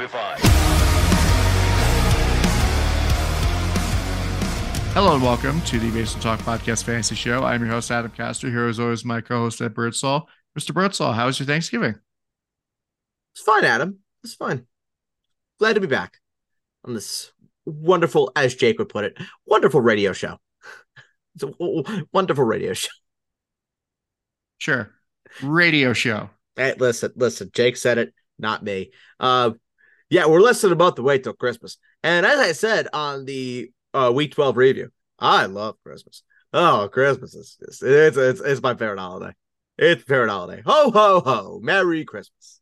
Zombified. Hello and welcome to the Basement Talk Podcast Fantasy Show. I'm your host, Adam Castor. Here, as always, my co-host, Ed Birdsall. Mr. Birdsall, how was your Thanksgiving? It's fine, Adam. It's fine. Glad to be back on this wonderful, as Jake would put it, wonderful radio show. It's a wonderful radio show. Sure. Radio show. Hey, listen, listen. Jake said it, not me. Uh, yeah, we're less than a month away till Christmas, and as I said on the uh, week twelve review, I love Christmas. Oh, Christmas is it's it's it's, it's my favorite holiday. It's favorite holiday. Ho ho ho! Merry Christmas.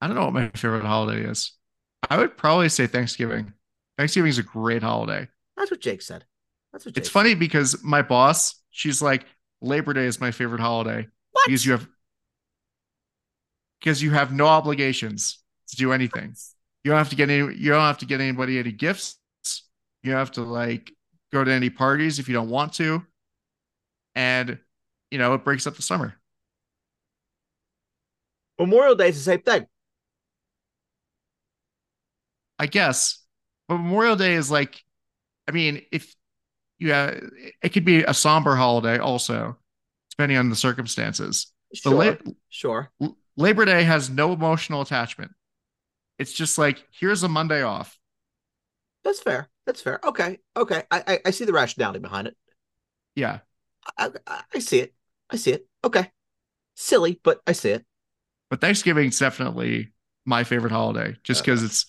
I don't know what my favorite holiday is. I would probably say Thanksgiving. Thanksgiving is a great holiday. That's what Jake said. That's what Jake It's said. funny because my boss, she's like, Labor Day is my favorite holiday What? because you have because you have no obligations to do anything. You don't have to get any. You don't have to get anybody any gifts. You don't have to like go to any parties if you don't want to, and you know it breaks up the summer. Memorial Day is the same thing. I guess, but Memorial Day is like, I mean, if you have, it could be a somber holiday also, depending on the circumstances. Sure, la- sure. Labor Day has no emotional attachment. It's just like here's a Monday off. That's fair. That's fair. Okay. Okay. I I, I see the rationality behind it. Yeah, I, I I see it. I see it. Okay. Silly, but I see it. but Thanksgiving's definitely my favorite holiday, just Uh, because it's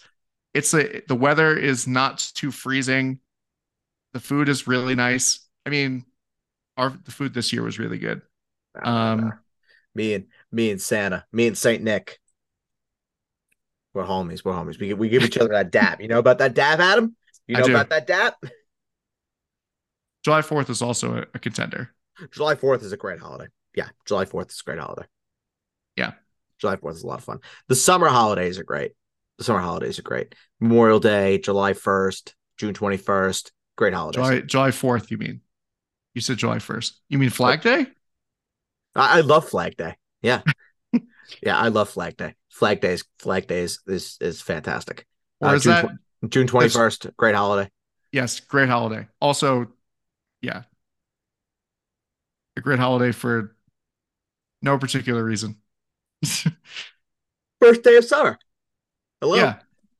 it's a, the weather is not too freezing. The food is really nice. I mean, our the food this year was really good. Um, me and me and Santa, me and Saint Nick. We're homies. We're homies. We give- we give each other that dap. You know about that dap, Adam? You I know do. about that dap? July Fourth is also a, a contender. July Fourth is a great holiday. Yeah, July Fourth is a great holiday. Yeah. July Fourth is a lot of fun. The summer holidays are great. The summer holidays are great. Memorial Day, July First, June Twenty First, great holidays. July July Fourth, you mean? You said July First. You mean Flag oh. Day? I, I love Flag Day. Yeah. yeah, I love Flag Day. Flag Days. Flag Days is is, fantastic. Or Uh, is June that June twenty first? Great holiday. yes, great holiday. Also, yeah, a great holiday for no particular reason. First day of summer. Hello. Yeah.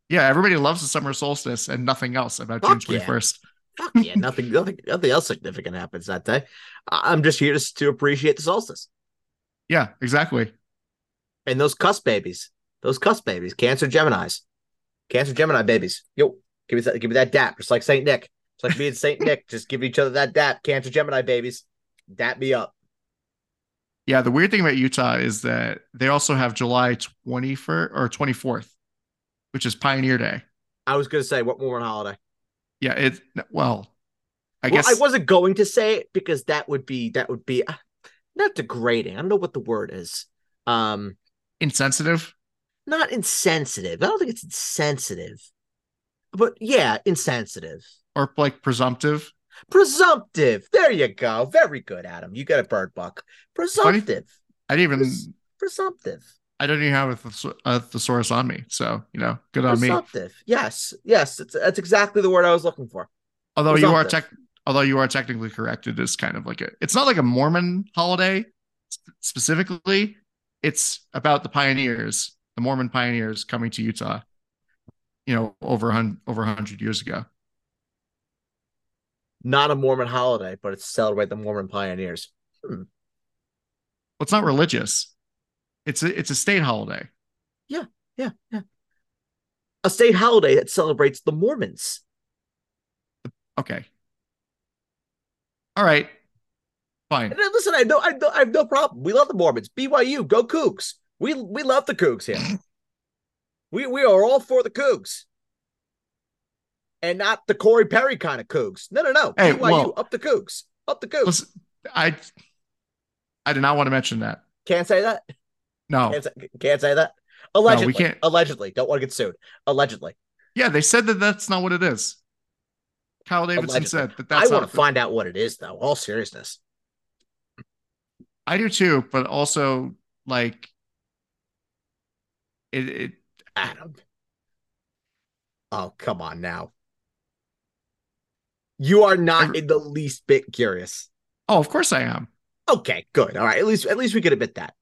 Yeah, everybody loves the summer solstice and nothing else about Fuck June yeah. 21st. Fuck yeah. Nothing. Nothing. Nothing else significant happens that day. I'm just here to to appreciate the solstice Yeah, exactly. And those cuss babies. Those cuss babies. Cancer Gemini's. Cancer Gemini babies. Yo, give me that. Give me that dap. Just like Saint Nick. It's like me and Saint Nick. Just give each other that dap. Cancer Gemini babies. Dap me up. Yeah, the weird thing about Utah is that they also have July 21st or 24th, which is Pioneer Day. I was gonna say what more on holiday. Yeah, it well, I well, guess I wasn't going to say it because that would be that would be uh, not degrading. I don't know what the word is. Um, insensitive. not insensitive. I don't think it's insensitive, but yeah, insensitive, or like presumptive. presumptive. There you go. Very good, Adam. You got a bird buck. Presumptive, I didn't even Pres- presumptive, I don't even have a, thes- a thesaurus on me, so you know, good on me. presumptive. Yes, yes. It's, that's exactly the word I was looking for. Although you are tech, although you are technically correct, it is kind of like a. It's not like a Mormon holiday specifically. It's about the pioneers, the Mormon pioneers coming to Utah. You know, over over a hundred years ago. Not a Mormon holiday, but it's celebrate the Mormon pioneers. Hmm. Well, it's not religious. It's a it's a state holiday. Yeah, yeah, yeah. A state holiday that celebrates the Mormons. Okay. All right. Fine. And listen, I know, I know, I have no problem. We love the Mormons. BYU, go Cougs. We we love the Cougs here. we we are all for the Cougs, and not the Corey Perry kind of Cougs. No, no, no. Hey, BYU, well- up the Cougs, up the. Listen, I I did not want to mention that. Can't say that. No. Can't say, can't say that. Allegedly, we can't. allegedly. Don't want to get sued. Allegedly. Yeah, they said that that's not what it is. Kyle Davidson Allegedly. said that that's. I want to find out what it is, though. All seriousness. I do too, but also like it, it Adam. Oh, come on now. You are not in the least bit curious. Oh, of course I am. Okay, good. All right. At least at least we could admit that.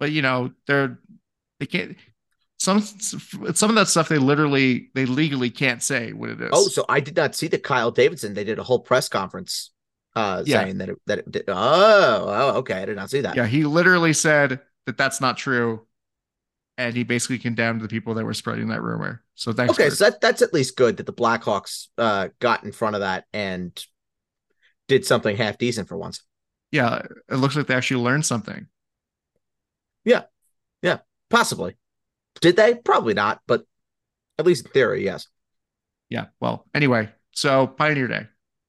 But you know, they're they can't some some of that stuff they literally they legally can't say what it is. Oh, so I did not see the Kyle Davidson. They did a whole press conference uh Yeah. saying that it, that it did. Oh, oh, okay. I did not see that. yeah, he literally said that that's not true, and he basically condemned the people that were spreading that rumor. So thanks. Okay, Kurt. so that, that's at least good that the Blackhawks uh got in front of that and did something half decent for once. yeah, it looks like they actually learned something. Yeah, yeah, possibly. Did they? Probably not, but at least in theory, yes. Yeah. Well, anyway, so Pioneer Day,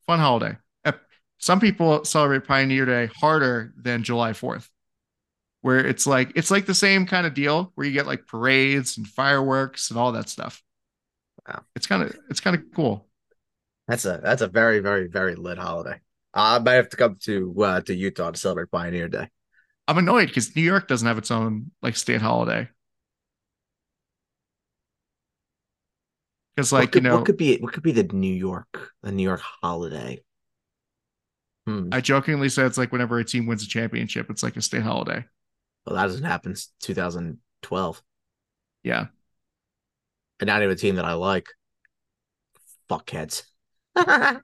fun holiday. Some people celebrate Pioneer Day harder than July 4th, where it's like it's like the same kind of deal where you get like parades and fireworks and all that stuff. Wow. It's kind of it's kind of cool. That's a that's a very very very lit holiday. I might have to come to uh, to Utah to celebrate Pioneer Day. I'm annoyed because New York doesn't have its own like state holiday. Because what like could, you know, what could be what could be the New York the New York holiday? Hmm. I jokingly said it's like whenever a team wins a championship, it's like a state holiday. Well, that doesn't happen since 2012, Yeah. and not even a team that I like. Fuckheads. hey,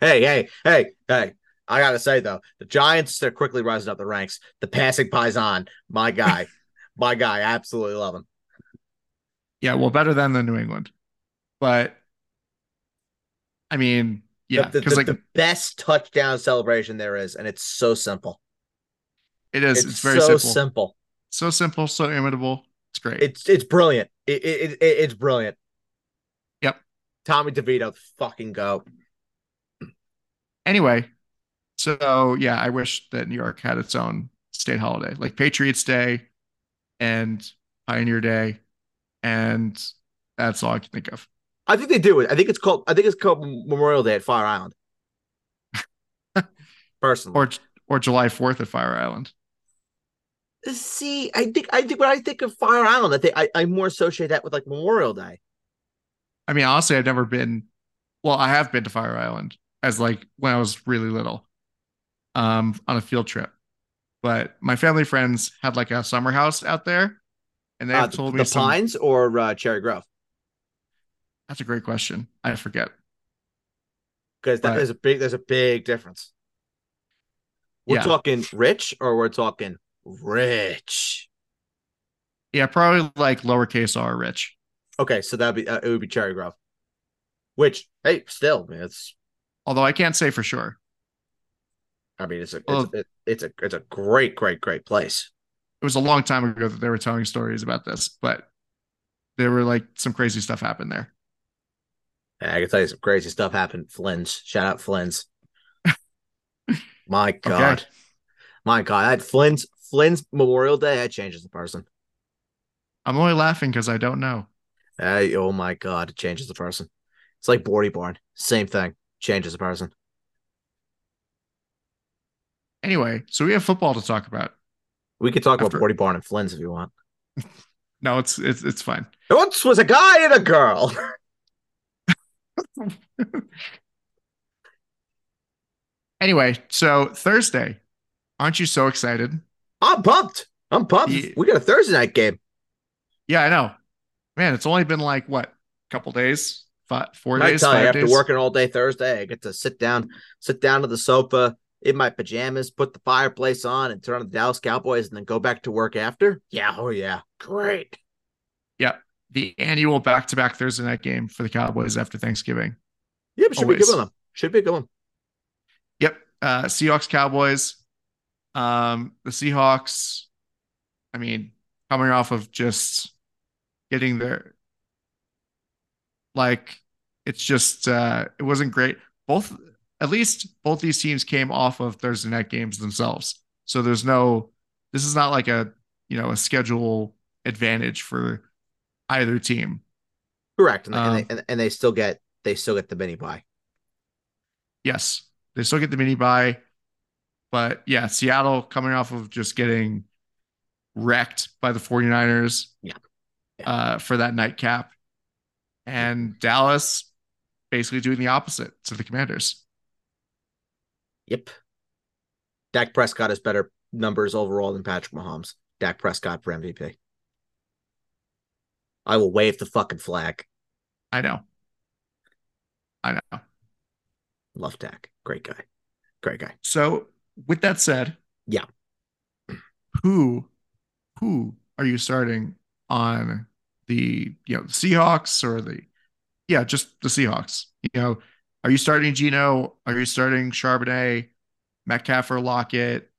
hey, hey, hey! I gotta say though, the Giants they're quickly rising up the ranks. The passing Paisan, my guy, my guy, I absolutely love him. Yeah, well, better than the New England. But I mean, yeah, the, the, because like the best touchdown celebration there is, and it's so simple. it is, It's, it's, very so simple. simple. so simple, so imitable. It's great. It's it's brilliant. It, it, it it's brilliant. Yep. Tommy DeVito, fucking go. anyway, so yeah, I wish that New York had its own state holiday, like Patriots Day and Pioneer Day, and that's all I can think of. I think they do it. I think it's called. I think it's called Memorial Day at Fire Island. Personally, Or or July 4th at Fire Island. see, I think I think when I think of Fire Island, I think I, I more associate that with like Memorial Day. I mean, honestly, I've never been. Well, I have been to Fire Island as like when I was really little, um, on a field trip. But my family friends had like a summer house out there, and they Uh, the told the me some. Pines or uh, Cherry Grove, That's a great question. I forget. because Right. there's a big there's a big difference. We're Yeah. talking rich or we're talking rich. Yeah, probably like lowercase r rich. Okay, so that'd be uh, it would be Cherry Grove, which hey, still, man, it's Although I can't say for sure. I mean, it's a it's, Well- it, it's a it's a great great great place. It was a long time ago that they were telling stories about this, but there were like some crazy stuff happened there. And I can tell you some crazy stuff happened. Flynn's, shout out Flynn's. My God, my God, that Flynn's Flynn's Memorial Day that changes the person. I'm only laughing because I don't know. Hey, oh my God, it changes the person. It's like Bordy Barn, same thing, changes the person. Anyway, so we have football to talk about. We could talk After- about Bordy Barn and Flynn's if you want. No, it's it's it's fine. There once was a guy and a girl. Anyway, so Thursday, aren't you so excited? I'm pumped. I'm pumped. Yeah. We got a Thursday night game. Yeah, I know. Man, it's only been like what, a couple days, five, four I days, tell you, after days. working all day Thursday, I get to sit down, sit down to the sofa in my pajamas, put the fireplace on, and turn on the Dallas Cowboys, and then go back to work after. Yeah, oh yeah, great. The annual back-to-back Thursday night game for the Cowboys after Thanksgiving. Yeah, but should be a good one. Should be a good one. Yep. Uh, Seahawks, Cowboys. Um, the Seahawks, I mean, coming off of just getting there, like it's just uh it wasn't great. Both at least both these teams came off of Thursday night games themselves. So there's no this is not like a you know a schedule advantage for either team. Correct, and, Um, and, they, and, and they still get they still get the mini bye. Yes, they still get the mini bye, but yeah, Seattle coming off of just getting wrecked by the 49ers. Yeah. uh, for that nightcap, and Dallas basically doing the opposite to the Commanders. Yep. Dak Prescott has better numbers overall than Patrick Mahomes. Dak Prescott for MVP. I will wave the fucking flag. I know. I know. Love Dak. Great guy. Great guy. So, with that said, yeah. Who who are you starting on the, you know, the Seahawks or the yeah, just the Seahawks. You know, are you starting Geno? Are you starting Charbonnet, Metcalf or Lockett?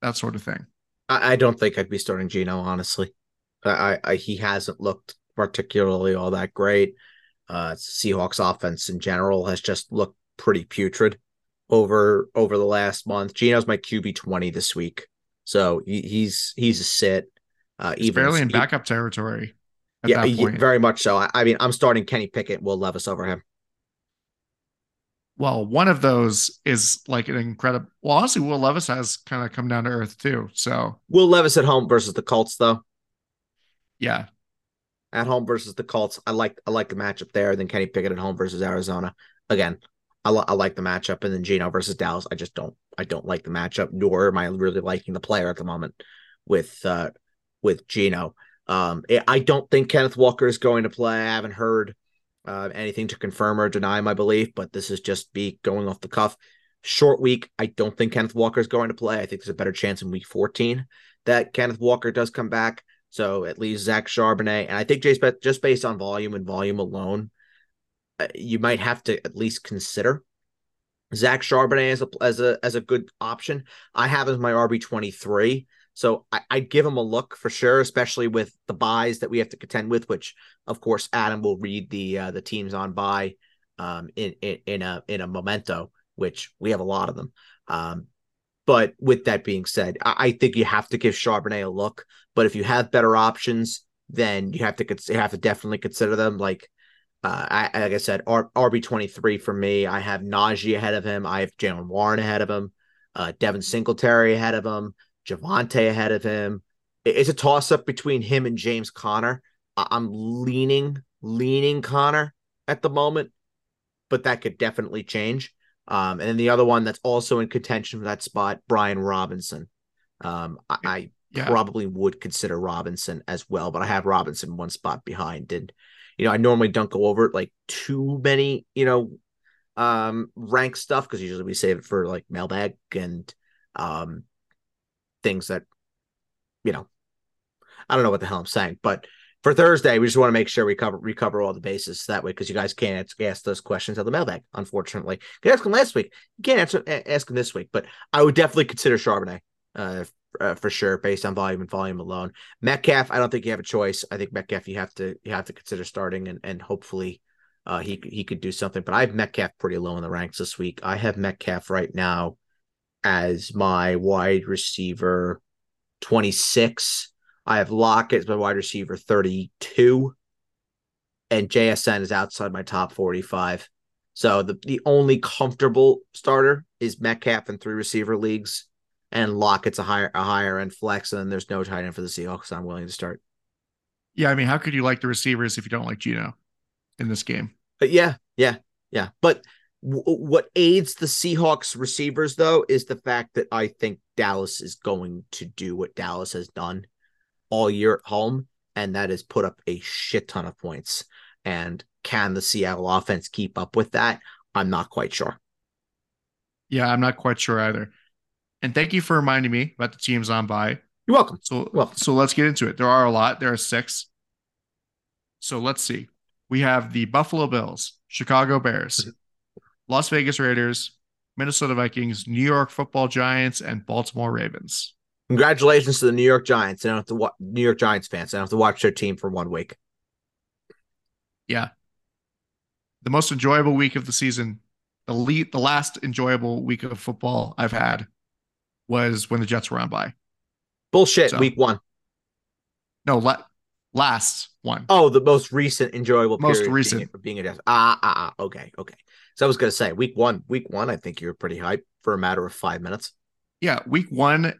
That sort of thing. I, I don't think I'd be starting Geno, honestly. I, I he hasn't looked particularly all that great. Uh, Seahawks offense in general has just looked pretty putrid over over the last month. Geno's my QB twenty this week, so he, he's he's a sit. Uh, he's even barely in backup territory. yeah, very much so. I, I, mean, I'm starting Kenny Pickett, Will Levis over him. Well, one of those is like an incredible. Well, honestly, Will Levis has kind of come down to earth too. So Will Levis at home versus the Colts, though. Yeah, at home versus the Colts. I like I like the matchup there. Then Kenny Pickett at home versus Arizona. Again, I, lo- I like the matchup. And then Geno versus Dallas. I just don't I don't like the matchup. Nor am I really liking the player at the moment with uh with Geno. Um, I don't think Kenneth Walker is going to play. I haven't heard uh, anything to confirm or deny my belief, but this is just be going off the cuff. Short week. I don't think Kenneth Walker is going to play. I think there's a better chance in week 14 that Kenneth Walker does come back. So at least Zach Charbonnet, and I think just just based on volume and volume alone, uh, you might have to at least consider Zach Charbonnet as a as a as a good option. I have as my RB twenty three, so I, would give him a look for sure, especially with the byes that we have to contend with. Which, of course, Adam will read the uh, the teams on bye um, in, in in a in a memento, which we have a lot of them. Um, but with that being said, I, I think you have to give Charbonnet a look. But if you have better options, then you have to you have to definitely consider them. Like uh, I, like I said, RB twenty three for me. I have Najee ahead of him. I have Jaylen Warren ahead of him. Uh, Devin Singletary ahead of him. Javonte ahead of him. It's a toss up between him and James Conner. I'm leaning leaning Conner at the moment, but that could definitely change. Um, and then the other one that's also in contention for that spot, Brian Robinson. Um, I, I yeah. probably would consider Robinson as well, but I have Robinson one spot behind. And, you know, I normally don't go over it like too many, you know, um, rank stuff because usually we save it for like mailbag and um, things that, you know, I don't know what the hell I'm saying, but for Thursday, we just want to make sure we cover recover all the bases that way because you guys can't ask those questions at the mailbag. Unfortunately, you can ask them last week. You can't answer ask them this week, but I would definitely consider Charbonnet uh, uh, for sure based on volume and volume alone. Metcalf, I don't think you have a choice. I think Metcalf you have to you have to consider starting and and hopefully uh, he he could do something. But I have Metcalf pretty low in the ranks this week. I have Metcalf right now as my wide receiver twenty six. I have Lockett as my wide receiver 32, and JSN is outside my top 45. So the, the only comfortable starter is Metcalf in three receiver leagues, and Lockett's a higher a higher end flex, and then there's no tight end for the Seahawks. I'm willing to start. Yeah, I mean, how could you like the receivers if you don't like Geno in this game? But yeah, yeah, yeah. But w- what aids the Seahawks receivers though is the fact that I think Dallas is going to do what Dallas has done all year at home, and that has put up a shit ton of points. And can the Seattle offense keep up with that? I'm not quite sure. Yeah, I'm not quite sure either. And thank you for reminding me about the teams on bye. You're welcome. So, well, so let's get into it. There are a lot. There are six. So let's see. We have the Buffalo Bills, Chicago Bears, mm-hmm. Las Vegas Raiders, Minnesota Vikings, New York Football Giants, and Baltimore Ravens. Congratulations to the New York Giants. They don't have to watch New York Giants fans. They don't have to watch their team for one week. Yeah. The most enjoyable week of the season, the lead, the last enjoyable week of football I've had was when the Jets were on bye. Bullshit. So, week one. No, la- last one. Oh, the most recent enjoyable. Most recent being, being a Jets. Ah, ah, ah. Okay, okay. So I was gonna say week one. Week one. I think you were pretty hyped for a matter of five minutes. Yeah, week one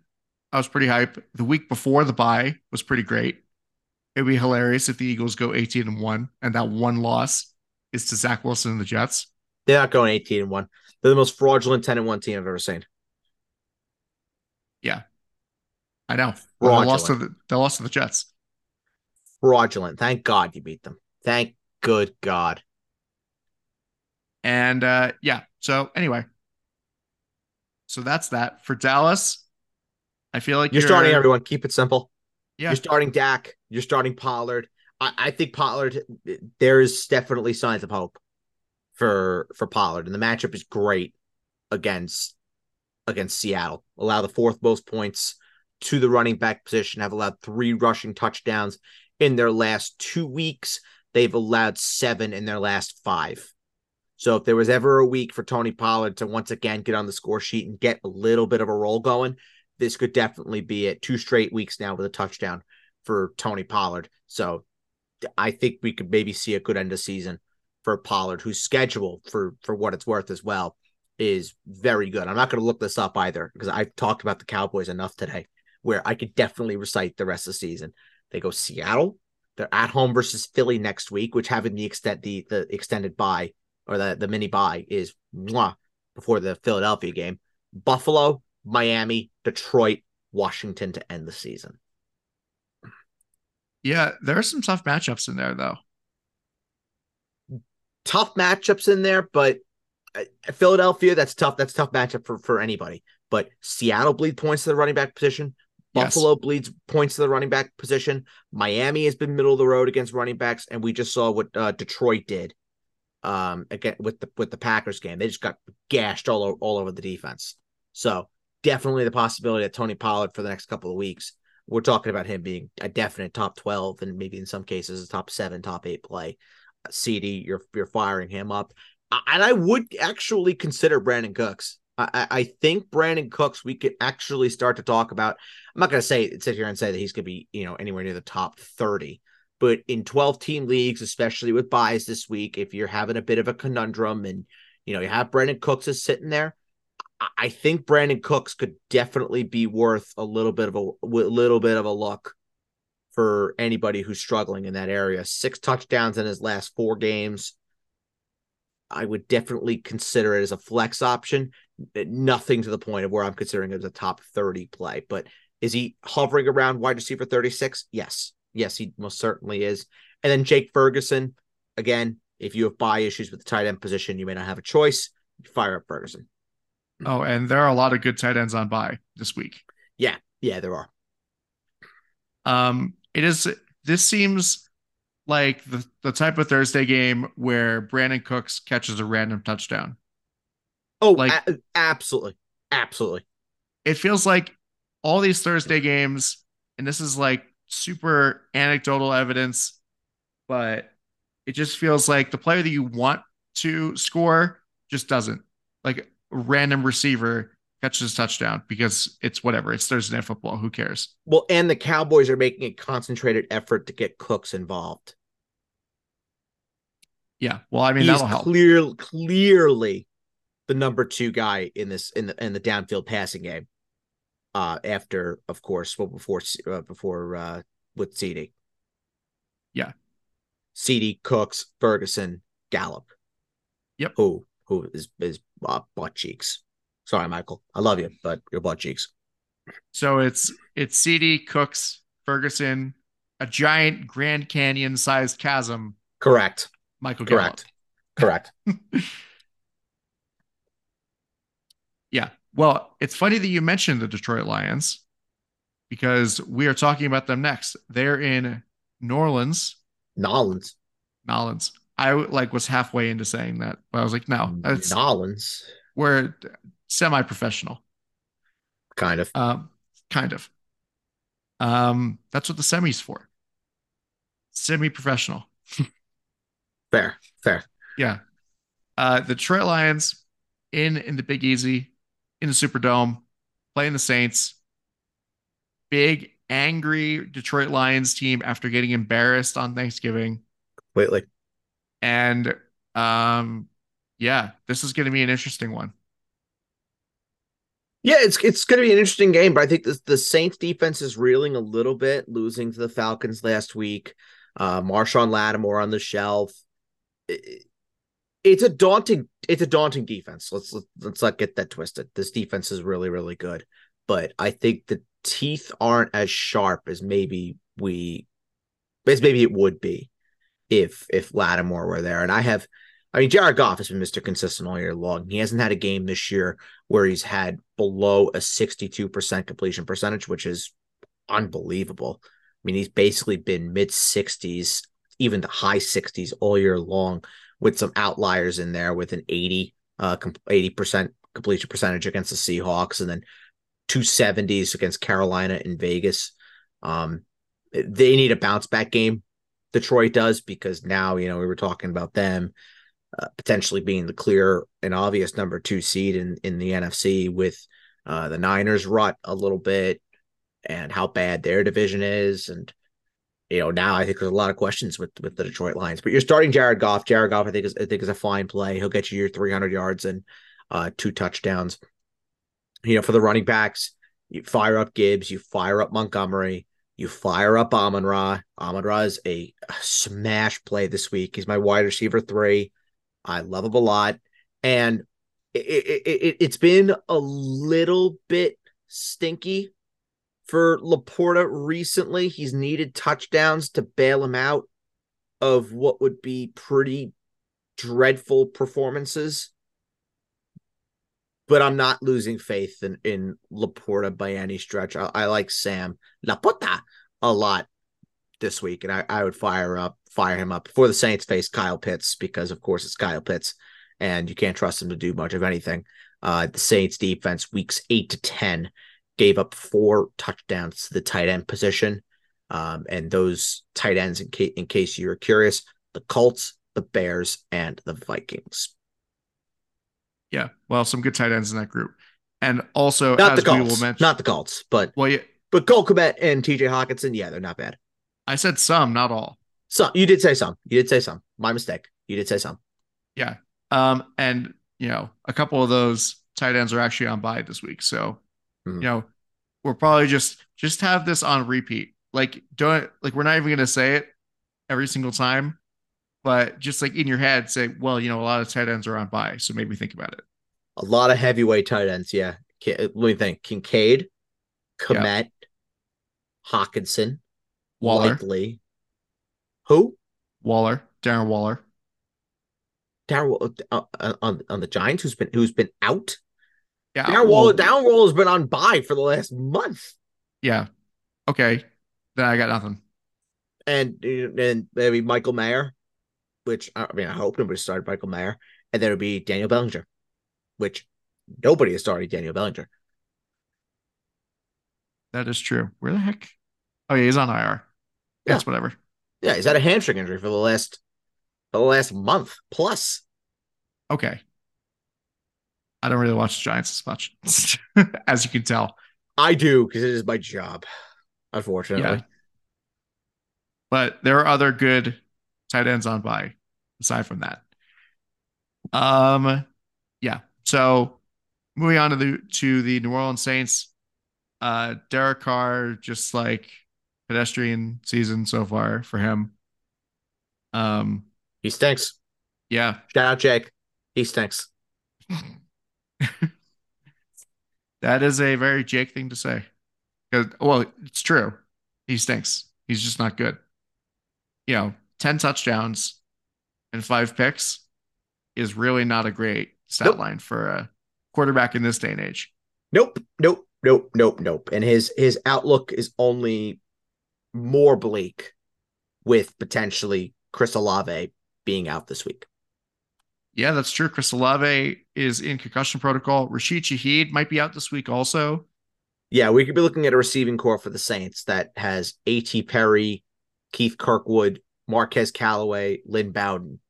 I was pretty hype. The week before the bye was pretty great. It'd be hilarious if the Eagles go 18 and 1 and that one loss is to Zach Wilson and the Jets. They're not going 18 and 1. They're the most fraudulent 10 and 1 team I've ever seen. Yeah. I know. Well, they lost to the they lost to the Jets. Fraudulent. Thank God you beat them. Thank good God. And uh yeah, so anyway. So that's that. For Dallas, I feel like you're, you're starting everyone. Keep it simple. Yeah. You're starting Dak. You're starting Pollard. I, I think Pollard. There is definitely signs of hope for for Pollard, and the matchup is great against against Seattle. Allow the fourth most points to the running back position. Have allowed three rushing touchdowns in their last two weeks. They've allowed seven in their last five. So if there was ever a week for Tony Pollard to once again get on the score sheet and get a little bit of a roll going, this could definitely be it. Two straight weeks now with a touchdown for Tony Pollard. So I think we could maybe see a good end of season for Pollard, whose schedule for for what it's worth as well is very good. I'm not going to look this up either because I've talked about the Cowboys enough today, where I could definitely recite the rest of the season. They go Seattle. They're at home versus Philly next week, which having the extent the the extended bye or the the mini bye is mwah, before the Philadelphia game. Buffalo, Miami, Detroit, Washington to end the season. Yeah, there are some tough matchups in there though. Tough matchups in there, but uh, Philadelphia, that's tough. That's tough matchup for, for anybody. But Seattle bleed points to the running back position. Buffalo yes. bleeds points to the running back position. Miami has been middle of the road against running backs, and we just saw what uh, Detroit did um again with the with the Packers game. They just got gashed all over, all over the defense. So definitely the possibility that Tony Pollard for the next couple of weeks. We're talking about him being a definite top 12 and maybe in some cases a top seven, top eight play. Uh, CD, you're you're firing him up. And I would actually consider Brandin Cooks. I, I think Brandin Cooks, we could actually start to talk about. I'm not going to say sit here and say that he's going to be, you know, anywhere near the top 30, but in 12 team leagues, especially with byes this week, if you're having a bit of a conundrum and, you know, you have Brandin Cooks is sitting there, I think Brandin Cooks could definitely be worth a little bit of a, a little bit of a look for anybody who's struggling in that area. Six touchdowns in his last four games. I would definitely consider it as a flex option. Nothing to the point of where I'm considering it as a top 30 play. But is he hovering around wide receiver 36? Yes. Yes, he most certainly is. And then Jake Ferguson, again, if you have bye issues with the tight end position, you may not have a choice. Fire up Ferguson. Oh, and there are a lot of good tight ends on bye this week. Yeah, yeah, there are. Um, it is. This seems like the the type of Thursday game where Brandin Cooks catches a random touchdown. Oh, like a- absolutely, absolutely. It feels like all these Thursday games, and this is like super anecdotal evidence, but it just feels like the player that you want to score just doesn't. Like random receiver catches touchdown because it's whatever. It's Thursday night football. Who cares? Well, and the Cowboys are making a concentrated effort to get Cooks involved. Yeah. Well, I mean, He's that'll help. Clear, clearly the number two guy in this in the in the downfield passing game. Uh, after of course, well before uh, before uh with CD. Yeah. CD Cooks, Ferguson, Gallup. Yep. Who who is is uh, butt cheeks. Sorry, Michael. I love you, but your butt cheeks. So it's it's CD Cooks Ferguson, a giant Grand Canyon sized chasm. Correct. Michael Correct. Correct. yeah. Well, it's funny that you mentioned the Detroit Lions because we are talking about them next. They're in New Orleans. Nolans. Nolans. I like was halfway into saying that, but I was like, no, that's Nolans. We're semi-professional. Kind of. Um, kind of. Um, that's what the semi's for. Semi-professional. fair, fair. Yeah. Uh, the Detroit Lions in in the Big Easy, in the Superdome, playing the Saints. Big angry Detroit Lions team after getting embarrassed on Thanksgiving. Completely. And um, yeah, this is going to be an interesting one. Yeah, it's it's going to be an interesting game, but I think the, the Saints defense is reeling a little bit, losing to the Falcons last week. Uh, Marshon Lattimore on the shelf. It, it's a daunting it's a daunting defense. Let's let's not get that twisted. This defense is really really good, but I think the teeth aren't as sharp as maybe we as maybe it would be if if Lattimore were there. And I have I mean, Jared Goff has been Mr. Consistent all year long. He hasn't had a game this year where he's had below a 62% completion percentage, which is unbelievable. I mean, he's basically been mid 60s, even the high 60s all year long, with some outliers in there with an 80 uh 80% completion percentage against the Seahawks and then 270s against Carolina and Vegas. Um, they need a bounce back game. Detroit does because now, you know, we were talking about them uh, potentially being the clear and obvious number two seed in, in the NFC with uh, the Niners rut a little bit and how bad their division is. And, you know, now I think there's a lot of questions with, with the Detroit Lions, but you're starting Jared Goff. Jared Goff, I think is, I think is a fine play. He'll get you your 300 yards and uh, two touchdowns. You know, for the running backs, you fire up Gibbs, you fire up Montgomery, you fire up Amon Ra. Amon Ra is a, smash play this week. He's my wide receiver three. I love him a lot. And it, it, it, it's been a little bit stinky for LaPorta recently. He's needed touchdowns to bail him out of what would be pretty dreadful performances. But I'm not losing faith in, in LaPorta by any stretch. I, I like Sam LaPorta a lot this week, and I, I would fire up fire him up before the Saints face Kyle Pitts because, of course, it's Kyle Pitts, and you can't trust him to do much of anything. Uh, the Saints defense, weeks eight to ten, gave up four touchdowns to the tight end position, um, and those tight ends, in, ca- in case you're curious, the Colts, the Bears, and the Vikings. Yeah, well, some good tight ends in that group, and also not the Colts, mention, not the Colts, but well, yeah, but Cole Kmet and T.J. Hockenson, yeah, they're not bad. I said some, not all. Some you did say some. You did say some. My mistake. You did say some. Yeah. Um, and you know, a couple of those tight ends are actually on bye this week. So, mm-hmm. you know, we're probably just just have this on repeat. Like, don't like we're not even gonna say it every single time, but just like in your head, say, well, you know, a lot of tight ends are on bye, so maybe think about it. A lot of heavyweight tight ends, yeah. Let me think: Kincaid, Kmet, yeah. Hockenson, Waller, likely, who? Waller, Darren Waller. Darren uh, uh, on on the Giants, who's been who's been out. Yeah, Darren well, Waller. Darren Waller's been on bye for the last month. Yeah. Okay. Then I got nothing. And and maybe Michael Mayer, which I mean I hope nobody started Michael Mayer, and then it would be Daniel Bellinger, which nobody has started Daniel Bellinger. That is true. Where the heck? Oh yeah, he's on IR. That's yeah. whatever. Yeah, he's had a hamstring injury for the last for the last month plus. Okay. I don't really watch the Giants as much, as you can tell. I do because it is my job, unfortunately. Yeah. But there are other good tight ends on bye aside from that. Um, yeah. So moving on to the to the New Orleans Saints, uh, Derek Carr just like pedestrian season so far for him. Um, he stinks. Yeah. Shout out Jake. He stinks. that is a very Jake thing to say. Well, it's true. He stinks. He's just not good. You know, 10 touchdowns and five picks is really not a great stat nope. line for a quarterback in this day and age. Nope. Nope. Nope. Nope. Nope. And his his outlook is only more bleak with potentially Chris Olave being out this week. Yeah, that's true. Chris Olave is in concussion protocol. Rashid Shaheed might be out this week also. Yeah, we could be looking at a receiving core for the Saints that has A.T. Perry, Keith Kirkwood, Marquez Callaway, Lynn Bowden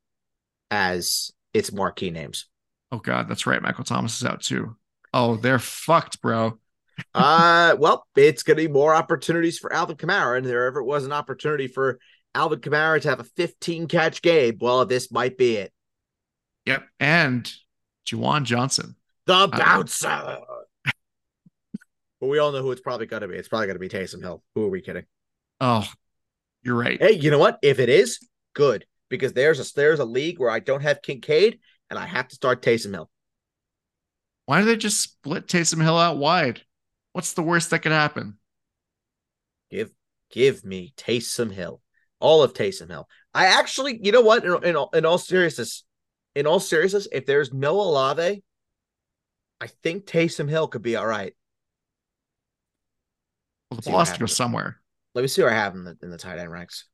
as its marquee names. Oh God, that's right. Michael Thomas is out too. Oh, they're fucked, bro uh, well, it's going to be more opportunities for Alvin Kamara, and there ever was an opportunity for Alvin Kamara to have a 15 catch game. Well, this might be it. Yep, and Juwan Johnson, the bouncer. Uh, But we all know who it's probably going to be. It's probably going to be Taysom Hill. Who are we kidding? Oh, you're right. Hey, you know what? If it is, good because there's a there's a league where I don't have Kincaid and I have to start Taysom Hill. Why do they just split Taysom Hill out wide? What's the worst that could happen? Give give me Taysom Hill, all of Taysom Hill. I actually, you know what? In, in, in all seriousness, in all seriousness, if there's no Olave, I think Taysom Hill could be all right. Well, the ball has to go somewhere. Let me see where I have in the in the tight end ranks.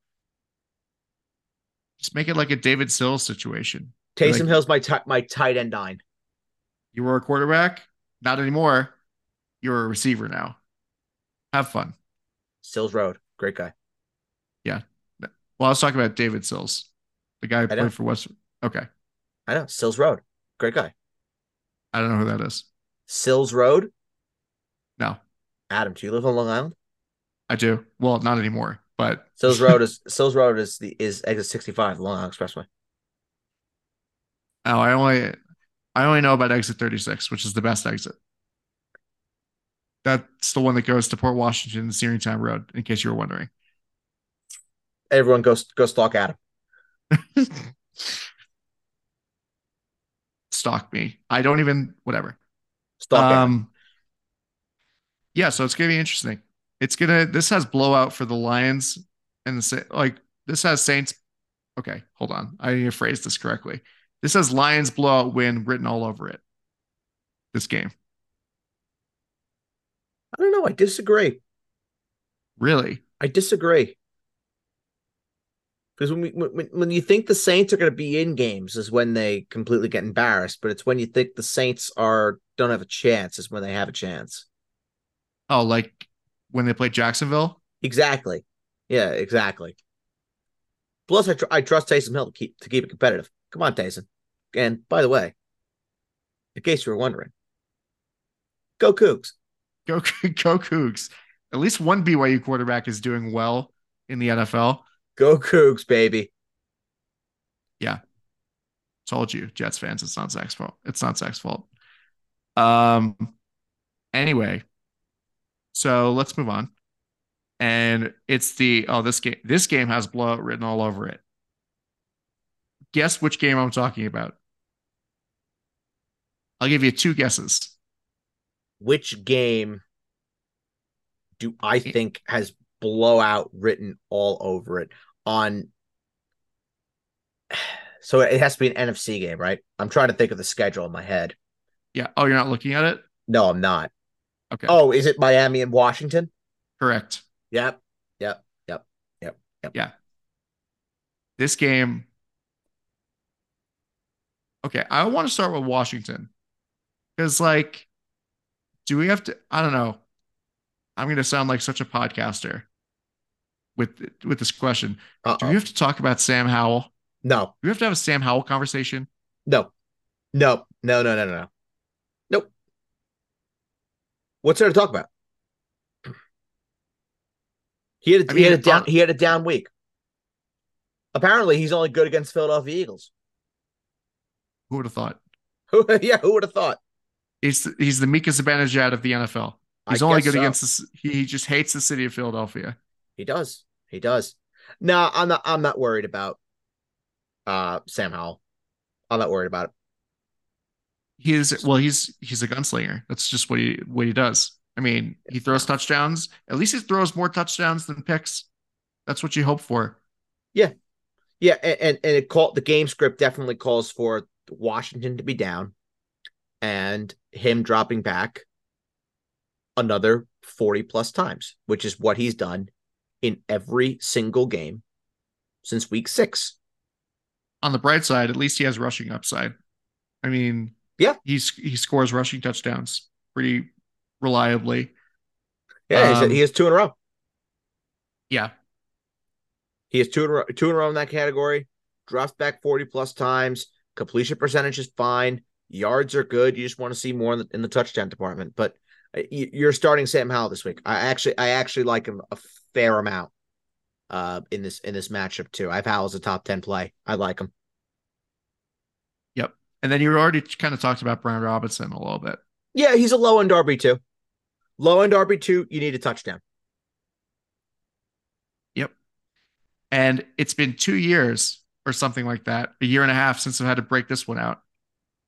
Just make it like a David Sills situation. Taysom like, Hill's my t- my tight end nine. You were a quarterback, not anymore. You're a receiver now. Have fun. Sills Road, great guy. Yeah. Well, I was talking about David Sills, the guy who played for West. Okay. I know Sills Road, great guy. I don't know who that is. Sills Road. No. Adam, do you live on Long Island? I do. Well, not anymore, but Sills Road is Sills Road is the is exit sixty five, Long Island Expressway. Oh, I only I only know about exit thirty six, which is the best exit. That's the one that goes to Port Washington and Searingtown Road, in case you were wondering. Everyone go go stalk Adam. stalk me. I don't even whatever. Stalk um Adam. yeah, so it's gonna be interesting. It's gonna this has blowout for the Lions and the like this has Saints. Okay, hold on. I need to phrase this correctly. This has Lions blowout win written all over it. This game. I don't know. I disagree. Really? I disagree. Because when, we, when when you think the Saints are going to be in games is when they completely get embarrassed, but it's when you think the Saints are don't have a chance is when they have a chance. Oh, like when they played Jacksonville? Exactly. Yeah, exactly. Plus, I, tr- I trust Taysom Hill to keep to keep it competitive. Come on, Taysom. And by the way, in case you were wondering, go Cougs. Go go Cougs. At least one BYU quarterback is doing well in the NFL. Go Cougs, baby. Yeah. Told you, Jets fans, it's not Zach's fault. It's not Zach's fault. Um anyway, so let's move on. And it's the oh, this game this game has blowout written all over it. Guess which game I'm talking about. I'll give you two guesses. Which game do I think has blowout written all over it on so it has to be an NFC game, right? I'm trying to think of the schedule in my head. Yeah. Oh, you're not looking at it? No, I'm not. Okay. Oh, is it Miami and Washington? Correct. Yep. Yep. Yep. Yep. Yep. Yeah. This game. Okay, I want to start with Washington. Because like do we have to I don't know. I'm going to sound like such a podcaster with with this question. Uh-oh. Do we have to talk about Sam Howell? No. Do we have to have a Sam Howell conversation? No. No. No, no, no, no. What's there to talk about? He had a, I mean, he had a down he had a down week. Apparently, he's only good against Philadelphia Eagles. Who would have thought? yeah, who would have thought? He's the, he's the Mika Zibanejad of the NFL. He's I only good so. against this. He just hates the city of Philadelphia. He does. He does. No, I'm not. I'm not worried about uh Sam Howell. I'm not worried about it. He's well. He's he's a gunslinger. That's just what he what he does. I mean, he throws touchdowns. At least he throws more touchdowns than picks. That's what you hope for. Yeah, yeah, and and, and it called the game script definitely calls for Washington to be down, and him dropping back another 40 plus times, which is what he's done in every single game since week six. On the bright side, at least he has rushing upside. I mean, yeah, he's he scores rushing touchdowns pretty reliably. Yeah, um, he has two in a row. Yeah, he has two in a row, two in a row in that category. Drops back forty plus times. Completion percentage is fine. Yards are good. You just want to see more in the, in the touchdown department. But uh, you're starting Sam Howell this week. I actually, I actually like him a fair amount uh, in this in this matchup too. I have Howell as a top ten play. I like him. And then you already kind of talked about Brian Robinson a little bit. Yeah, he's a low end RB too. Low end RB two, you need a touchdown. Yep. And it's been two years or something like that, a year and a half since I've had to break this one out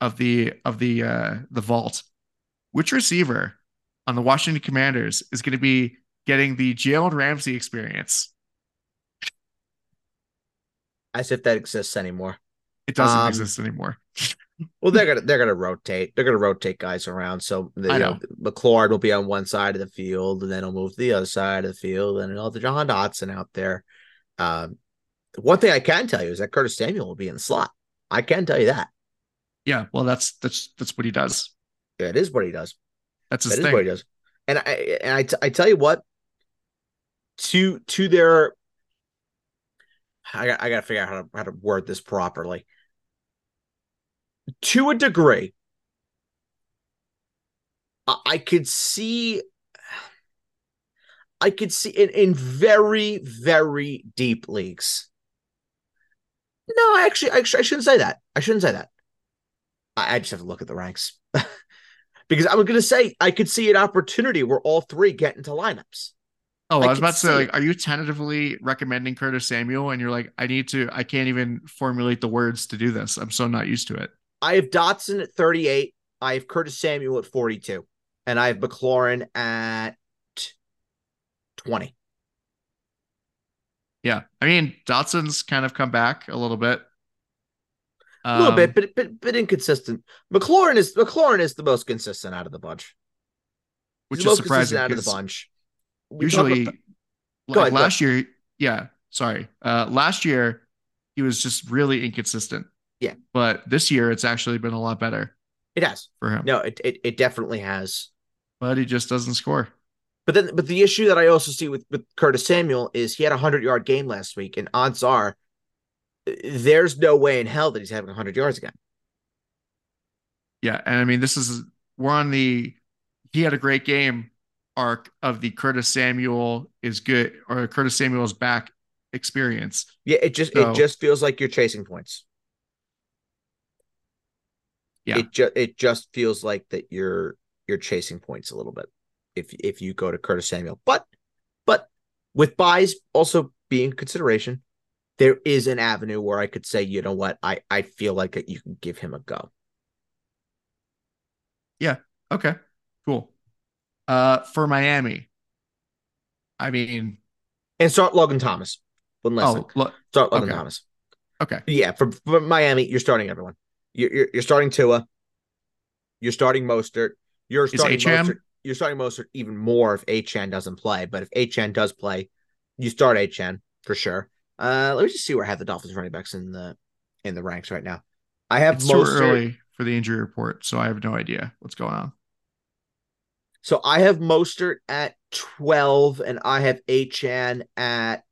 of the of the uh the vault. Which receiver on the Washington Commanders is going to be getting the Jalen Ramsey experience? As if that exists anymore. It doesn't Um, exist anymore. Well, they're gonna they're gonna rotate. They're gonna rotate guys around. So the, I you know, know. McLaurin will be on one side of the field, and then he'll move to the other side of the field, and he'll have the Jahan Dotson out there. Um, one thing I can tell you is that Curtis Samuel will be in the slot. I can tell you that. Yeah, well, that's that's that's what he does. It is what he does. That's his That thing. what he does. And I and I, t- I tell you what, to to their, I got I got to figure out how to how to word this properly. To a degree, I, I could see, I could see in in very very deep leagues. No, actually, actually, I shouldn't say that. I shouldn't say that. I, I just have to look at the ranks. because I'm going to say I could see an opportunity where all three get into lineups. Oh, I I, was about to say, like, are you tentatively recommending Curtis Samuel? And you're like, I need to, I can't even formulate the words to do this. I'm so not used to it. I have Dotson at 38. I have Curtis Samuel at 42. And I have McLaurin at 20. Yeah. I mean, Dotson's kind of come back a little bit. A little Um, bit, but, but but inconsistent. McLaurin is McLaurin is the most consistent out of the bunch. He's which the is most surprising out of the bunch. We usually, about- like ahead, last year, yeah, sorry. Uh, last year, he was just really inconsistent. Yeah. But this year, it's actually been a lot better it has. for him. No, it, it it definitely has. But he just doesn't score. But then, but the issue that I also see with, with Curtis Samuel is he had a hundred yard game last week, and odds are there's no way in hell that he's having hundred yards again. Yeah, and I mean, this is we're on the he had a great game arc of the Curtis Samuel is good or Curtis Samuel's back experience. Yeah, it just So- it just feels like you're chasing points. Yeah. It just it just feels like that you're you're chasing points a little bit if if you go to Curtis Samuel. But but with byes also being consideration, there is an avenue where I could say, you know what, I I feel like that you can give him a go. Yeah. Okay, cool. Uh, for Miami, I mean, And start Logan Thomas. One last oh, look, Start Logan okay. Thomas. okay, Yeah, for, for Miami, you're starting everyone. You're, you're starting Tua. You're starting Mostert. You're starting? Mostert. You're starting Mostert even more if Achane doesn't play. But if Achane does play, you start Achane for sure. Uh, let me just see where I have the Dolphins running backs in the in the ranks right now. I have it's too Mostert. early for the injury report, so I have no idea what's going on. So I have Mostert at twelve, and I have Achane at.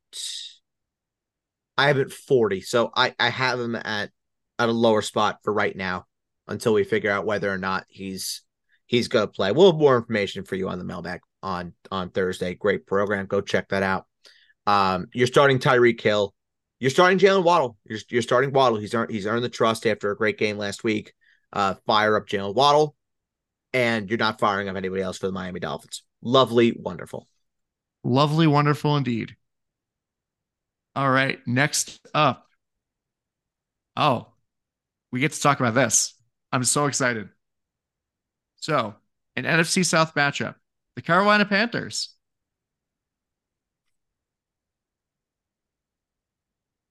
I have it at forty, so I I have him at at a lower spot for right now until we figure out whether or not he's he's gonna play. We'll have more information for you on the mailbag on on Thursday. Great program, go check that out. Um, you're starting Tyreek Hill. You're starting Jalen Waddle. You're, you're starting Waddle. He's earned he's earned the trust after a great game last week. Uh, fire up Jalen Waddle and you're not firing up anybody else for the Miami Dolphins. Lovely, wonderful. Lovely, wonderful indeed. All right, next up. Oh, we get to talk about this. I'm so excited. So, an NFC South matchup the Carolina Panthers.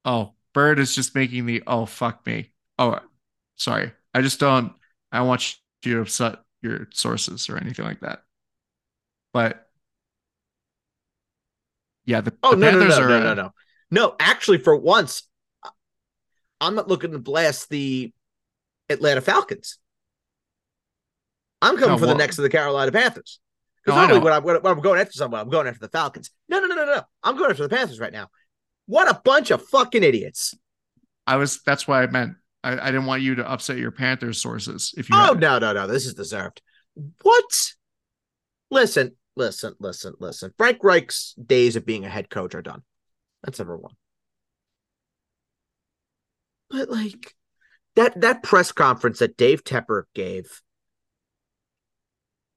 Oh, Bird is just making the oh, fuck me. Oh, sorry. I just don't, I don't want you to upset your sources or anything like that. But yeah, the, Oh the no, no, Panthers no, are no, no, no, no. Actually, for once, I'm not looking to blast the Atlanta Falcons. I'm coming No, for well- the next of the Carolina Panthers. Because normally when I'm, when I'm going after someone, I'm going after the Falcons. No, no, no, no, no. I'm going after the Panthers right now. What a bunch of fucking idiots! I was that's why I meant I, I didn't want you to upset your Panthers sources if you Oh no, no, no. This is deserved. What? Listen, listen, listen, listen. Frank Reich's days of being a head coach are done. That's number one. But like that that press conference that Dave Tepper gave.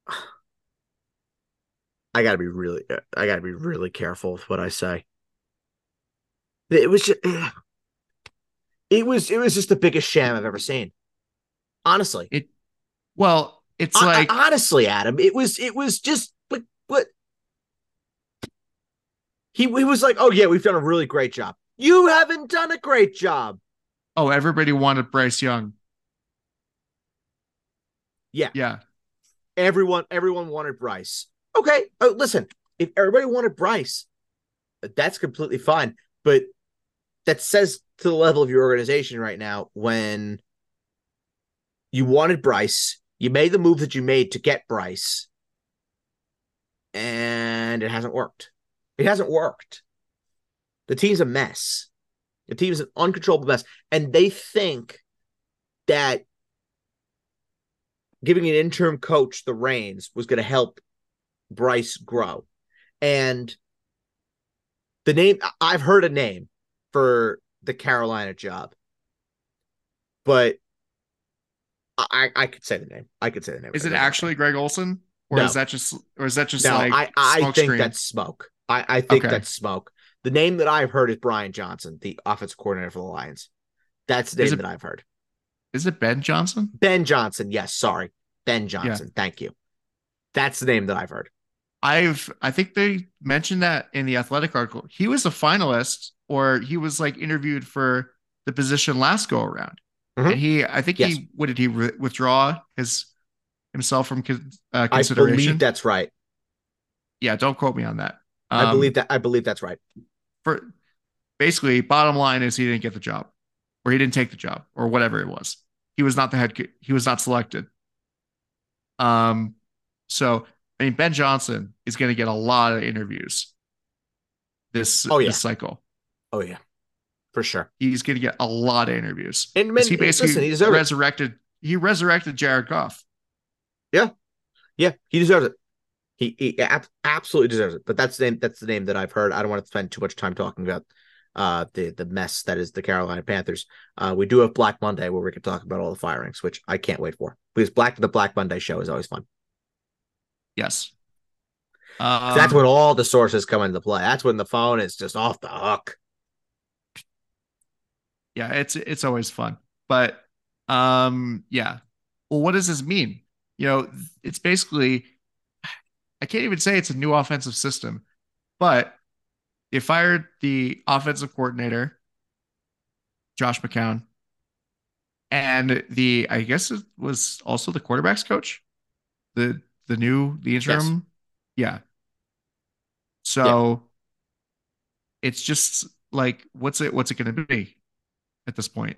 I gotta be really, I gotta be really careful with what I say. It was just, it was, it was just the biggest sham I've ever seen. Honestly, it. Well, it's I- like I- honestly, Adam, it was, it was just, but, what? He, he was like, oh yeah, we've done a really great job. You haven't done a great job. Oh, everybody wanted Bryce Young. Yeah. Yeah. Everyone, everyone wanted Bryce. Okay, oh, listen, if everybody wanted Bryce, that's completely fine. But that says to the level of your organization right now when you wanted Bryce, you made the move that you made to get Bryce, and it hasn't worked. It hasn't worked. The team's a mess. The team is an uncontrollable mess, and they think that giving an interim coach the reins was going to help Bryce grow. And the name I've heard a name for the Carolina job, but I I could say the name. I could say the name. Is it actually Greg Olsen, or No. is that just, or is that just matter. like no, I I think screen? that's smoke. I I think Okay. that's smoke. The name that I've heard is Brian Johnson, the offensive coordinator for the Lions. That's the name it- that I've heard. Is it Ben Johnson? Ben Johnson. Yes, sorry. Ben Johnson. Thank you. That's the name that I've heard. I've I think they mentioned that in the athletic article. He was a finalist or he was like interviewed for the position last go around. Mhm. And he I think Yes. he what did he re- withdraw his himself from uh, I believe that's right. yeah, don't quote me on that. I Um, believe that I believe that's right. For basically bottom line is he didn't get the job or he didn't take the job or whatever it was. He was not the head he was not selected. Um so I mean Ben Johnson is going to get a lot of interviews this Oh, yeah. this cycle. Oh yeah. For sure. He's going to get a lot of interviews. And man, he basically listen, he deserves it. resurrected he resurrected Jared Goff. Yeah, yeah, he deserves it. He, he ab- absolutely deserves it. But that's the name. That's the name that I've heard. I don't want to spend too much time talking about uh the the mess that is the Carolina Panthers. Uh, we do have Black Monday where we can talk about all the firings, which I can't wait for because Black the Black Monday show is always fun. Yes. Um, that's when all the sources come into play. That's when the phone is just off the hook. yeah, it's it's always fun. But um yeah. Well, what does this mean? You know, it's basically I can't even say it's a new offensive system, but they fired the offensive coordinator, Josh McCown, and the I guess it was also the quarterbacks coach, the the new the interim, yeah. So it's just like what's it what's it going to be at this point?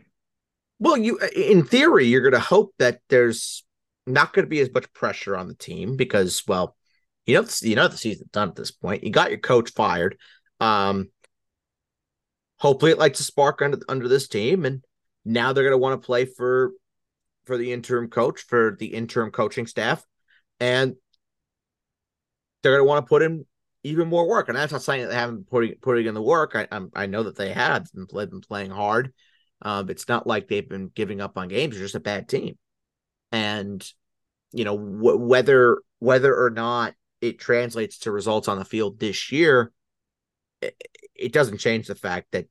Well, you in theory, you're going to hope that there's not going to be as much pressure on the team because, well, you know, you know the season's done at this point. You got your coach fired. Um, hopefully, it lights a spark under under this team, and now they're going to want to play for for the interim coach for the interim coaching staff, and they're going to want to put in even more work. And that's not saying that they haven't putting putting in the work. I I'm, I know that they have been, play, been playing hard. Um, it's not like they've been giving up on games. They're just a bad team, and you know wh- whether whether or not it translates to results on the field this year, it, it doesn't change the fact that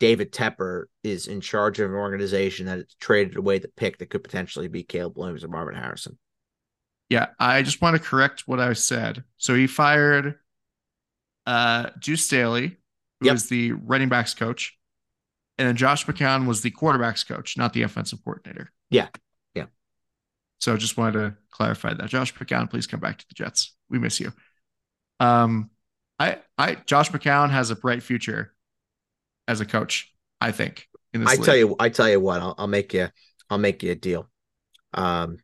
David Tepper is in charge of an organization that traded away the pick that could potentially be Caleb Williams or Marvin Harrison. Yeah, I just want to correct what I said. So he fired uh Duce Staley, who Yep. was the running backs coach, and then Josh McCown was the quarterbacks coach, not the offensive coordinator. Yeah. Yeah. So I just wanted to clarify that. Josh McCown, please come back to the Jets. We miss you. Um, I, I, Josh McCown has a bright future as a coach. I think. In this I league. tell you, I tell you what, I'll, I'll make you, I'll make you a deal. Um,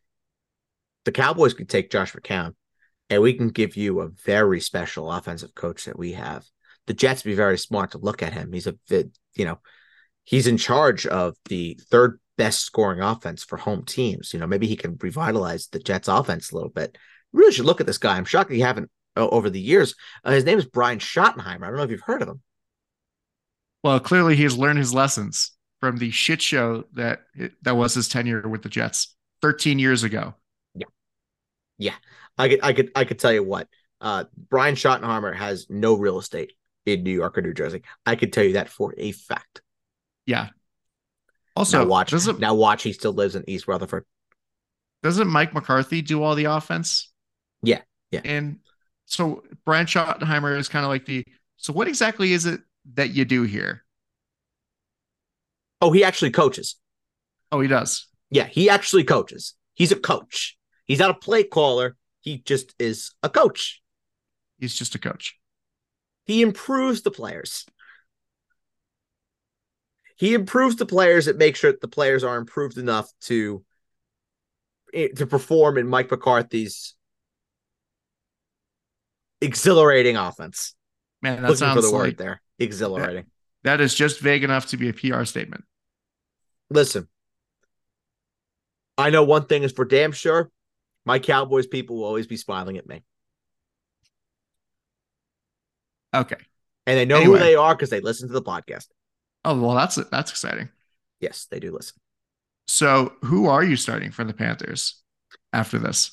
the Cowboys could take Josh McCown, and we can give you a very special offensive coach that we have. The Jets be very smart to look at him. He's a, you know, he's in charge of the third best scoring offense for home teams. You know, maybe he can revitalize the Jets offense a little bit. Really should look at this guy. I'm shocked you haven't uh, over the years. Uh, his name is Brian Schottenheimer. I don't know if you've heard of him. Well, clearly he has learned his lessons from the shit show that that was his tenure with the Jets 13 years ago. Yeah, yeah. I could, I could, I could tell you what. Uh, Brian Schottenheimer has no real estate in New York or New Jersey. I could tell you that for a fact. Yeah. Also, now watch. Now watch. He still lives in East Rutherford. doesn't Mike McCarthy do all the offense? Yeah, yeah. And so Brian Schottenheimer is kind of like the so what exactly is it that you do here? Oh, he actually coaches. Oh, he does. Yeah, he actually coaches. He's a coach. He's not a play caller. He just is a coach. He's just a coach. He improves the players. He improves the players and makes sure that the players are improved enough to eh, to perform in Mike McCarthy's exhilarating offense. Man, that Looking sounds for the like word there. Exhilarating. that is just vague enough to be a PR statement. Listen, I know one thing is for damn sure. My Cowboys people will always be smiling at me. Okay. And they know Anyway. who they are because they listen to the podcast. Oh well, that's that's exciting. Yes, they do listen. So, who are you starting for the Panthers after this?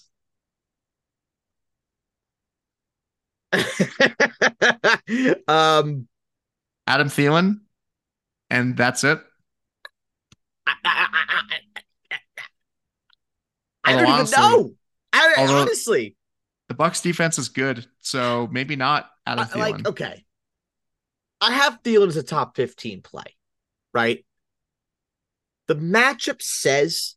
um, Adam Thielen, and that's it. I, I, I, I, don't even know. I, honestly, The Bucks defense is good, so maybe not Adam I- Thielen. like okay, I have Thielen as a top fifteen play, right? The matchup says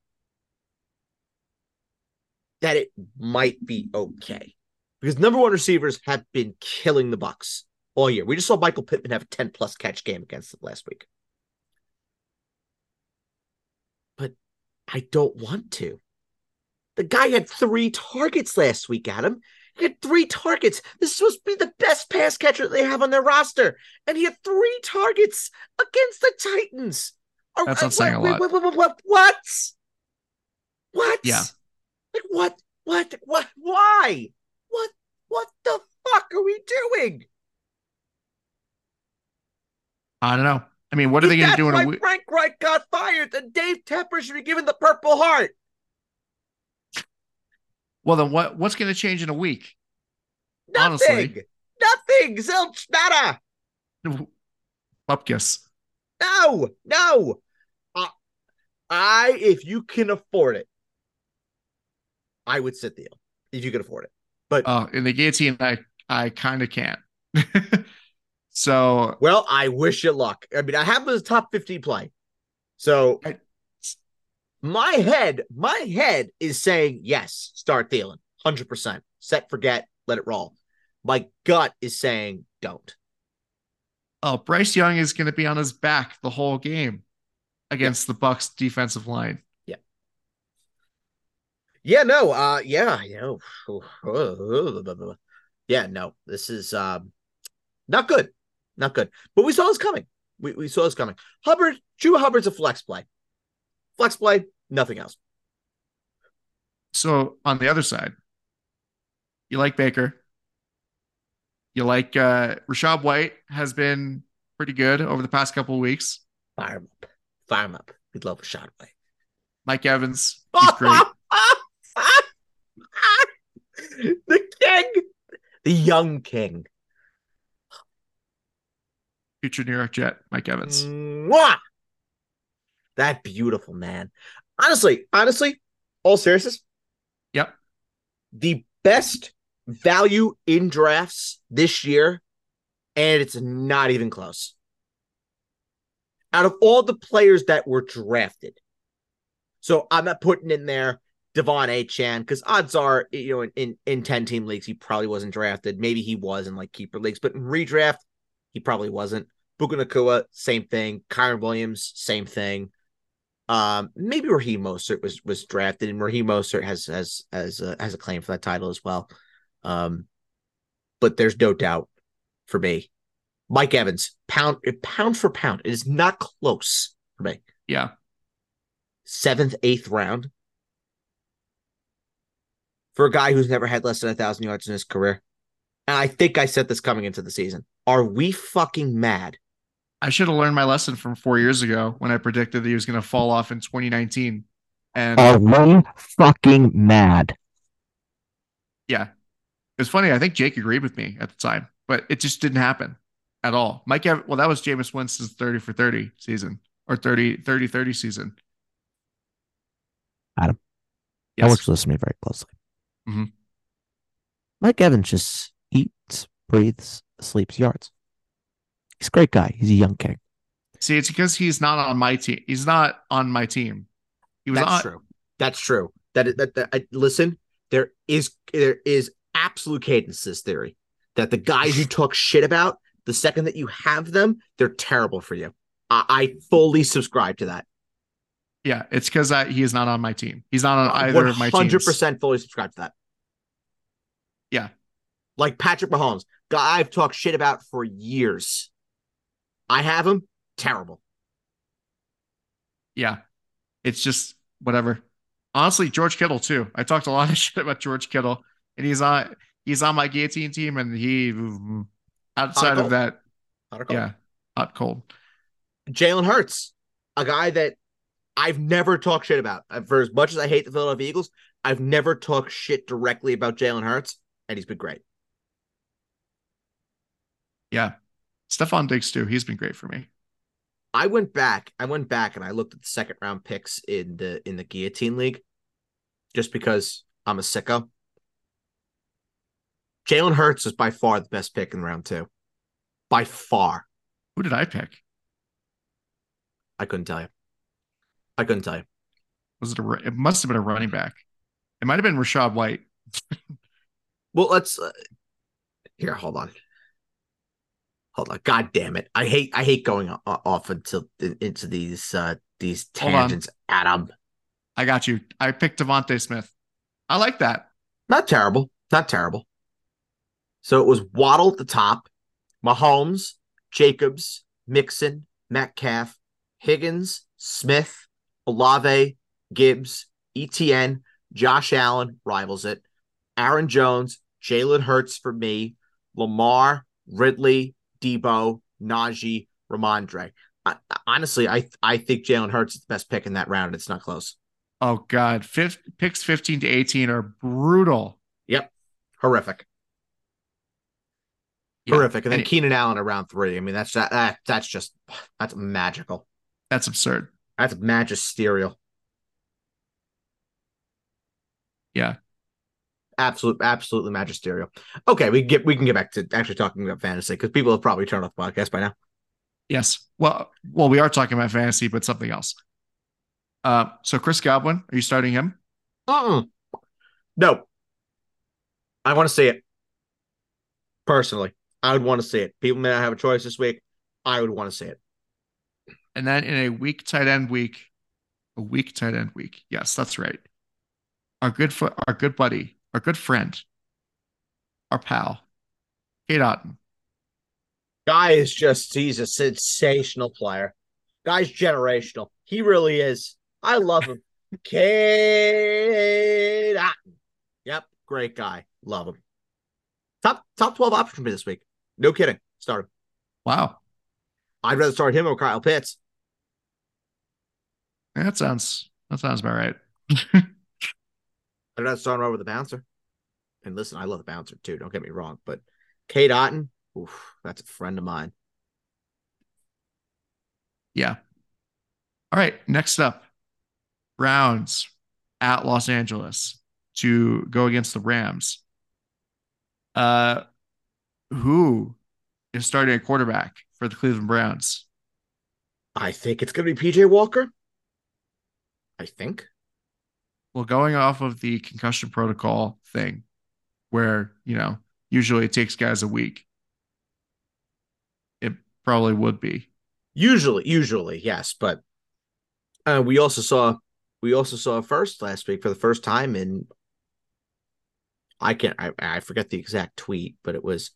that it might be okay because number one receivers have been killing the Bucks all year. We just saw Michael Pittman have a ten plus catch game against them last week, but I don't want to. The guy had three targets last week, Adam. He had three targets. This is supposed to be the best pass catcher they have on their roster. And he had three targets against the Titans. That's not saying a lot. Wait, what? What? What? Yeah. Like what? What? What? Why? What? The fuck are we doing? I don't know. I mean, what are they going to do in a week? Frank Reich got fired. Then Dave Tepper should be given the Purple Heart. Well, then what? What's going to change in a week? Nothing. Honestly. Nothing. Zilch. Nada. Bupkis. No, no. Uh, I, if you can afford it, I would sit the deal if you can afford it. But Oh, in the guillotine, I I kind of can't. so well, I wish you luck. I mean, I have him as a top fifty play. So I- my head, my head is saying yes, start Thielen. 100%. Set, forget, let it roll. My gut is saying don't. oh, Bryce Young is going to be on his back the whole game against the Bucks defensive line. Yeah, no, uh yeah, you know. Yeah, no. This is um not good. Not good. But we saw this coming. We we saw this coming. Hubbard, Drew Hubbard's a flex play. Flex play, nothing else. So on the other side, you like Baker. You like uh Rachaad White has been pretty good over the past couple of weeks. Fire him up. Fire him up. We'd love a shot away. Mike Evans, he's great. The king. The young king. Future New York Jet, Mike Evans. Mwah! That beautiful man. Honestly, honestly, all seriousness, Yep. the best value in drafts this year, and it's not even close. Out of all the players that were drafted, so I'm not putting in there De'Von Achane because odds are, you know, in, in, in 10 team leagues, he probably wasn't drafted. Maybe he was in like keeper leagues, but in redraft, he probably wasn't. Puka Nacua, same thing. Kyren Williams, same thing. Um, maybe Raheem Mostert was was drafted, and Raheem Mostert has has has a, has a claim for that title as well. Um, but there's no doubt for me, Mike Evans, pound pound for pound, it is not close for me. Yeah. Seventh, eighth round for a guy who's never had less than a thousand yards in his career. And I think I said this coming into the season. Are we fucking mad? I should have learned my lesson from four years ago when I predicted that he was going to fall off in 2019. And Are we fucking mad? yeah, It's funny. I think Jake agreed with me at the time, but it just didn't happen at all. Mike, Ev- well, that was Jameis Winston's 30 for 30 season or 30 30 30 season. Adam. I Yes. want you to to me very closely. Mhm. Mike Evans just eats, breathes, sleeps yards. He's a great guy. He's a young king. See, it's because he's not on my team. He's not on my team. He was That's on. true. That's true. That that, that I, listen, there is there is absolute cadence to this theory that the guys you talk shit about, the second that you have them, they're terrible for you. I, I fully subscribe to that. Yeah, it's because he is not on my team. He's not on either One of my teams. hundred teams. percent fully subscribe to that. Yeah. like Patrick Mahomes, guy I've talked shit about for years. I have him. Terrible. Yeah, it's just whatever. Honestly, George Kittle too. I talked a lot of shit about George Kittle, and he's on he's on my guillotine team, and he outside of that, yeah, hot cold. Jalen Hurts, a guy that I've never talked shit about. For as much as I hate the Philadelphia Eagles, I've never talked shit directly about Jalen Hurts, and he's been great. Yeah, Stefan Diggs too. He's been great for me. I went back, I went back and I looked at the second round picks in the in the guillotine league just because I'm a sicko. Jalen Hurts is by far the best pick in round two. By far. Who did I pick? I couldn't tell you. I couldn't tell you. Was it a? It must have been a running back. It might have been Rachaad White. Well, let's uh, here. Hold on. Hold on. God damn it! I hate. I hate going off into into these uh these tangents. Adam, I got you. I picked DeVonta Smith. I like that. not terrible. Not terrible. So it was Waddle at the top, Mahomes, Jacobs, Mixon, Metcalf, Higgins, Smith, Olave, Gibbs, ETN, Josh Allen rivals it, Aaron Jones, Jalen Hurts for me, Lamar, Ridley, Deebo, Najee, Rhamondre. I, honestly, I I think Jalen Hurts is the best pick in that round. It's not close. Oh God, Fif- picks fifteen to eighteen are brutal. Yep, horrific, Yeah. horrific. And then And Keenan Allen around three. I mean, that's that, that that's just that's magical. that's absurd. That's magisterial. Yeah. Absolute, absolutely magisterial. Okay, we get we can get back to actually talking about fantasy because people have probably turned off the podcast by now. Yes. Well, well, we are talking about fantasy, but something else. Uh, so Chris Godwin, are you starting him? Uh-uh. No, I want to see it personally. I would want to see it. People may not have a choice this week. I would want to see it. And then in a weak tight end week, a weak tight end week. Yes, that's right. Our good fo- our good buddy, our good friend, our pal, Cade Otton. Guy is just he's a sensational player. Guy's generational. He really is. I love him. Cade Otton. Yep, great guy. Love him. Top top 12 option for me this week. No kidding. Start him. Wow. I'd rather start him over Kyle Pitts. That sounds that sounds about right. I'd rather start him over the bouncer. And listen, I love the bouncer too. Don't get me wrong, but Cade Otton, oof, that's a friend of mine. Yeah. All right. Next up, Browns at Los Angeles to go against the Rams. Uh, who is starting a quarterback for the Cleveland Browns? I think it's gonna be PJ Walker. I think. Well, going off of the concussion protocol thing, where you know usually it takes guys a week, it probably would be. Usually, usually, yes, but uh, we also saw we also saw a first last week for the first time in I can't I, I forget the exact tweet, but it was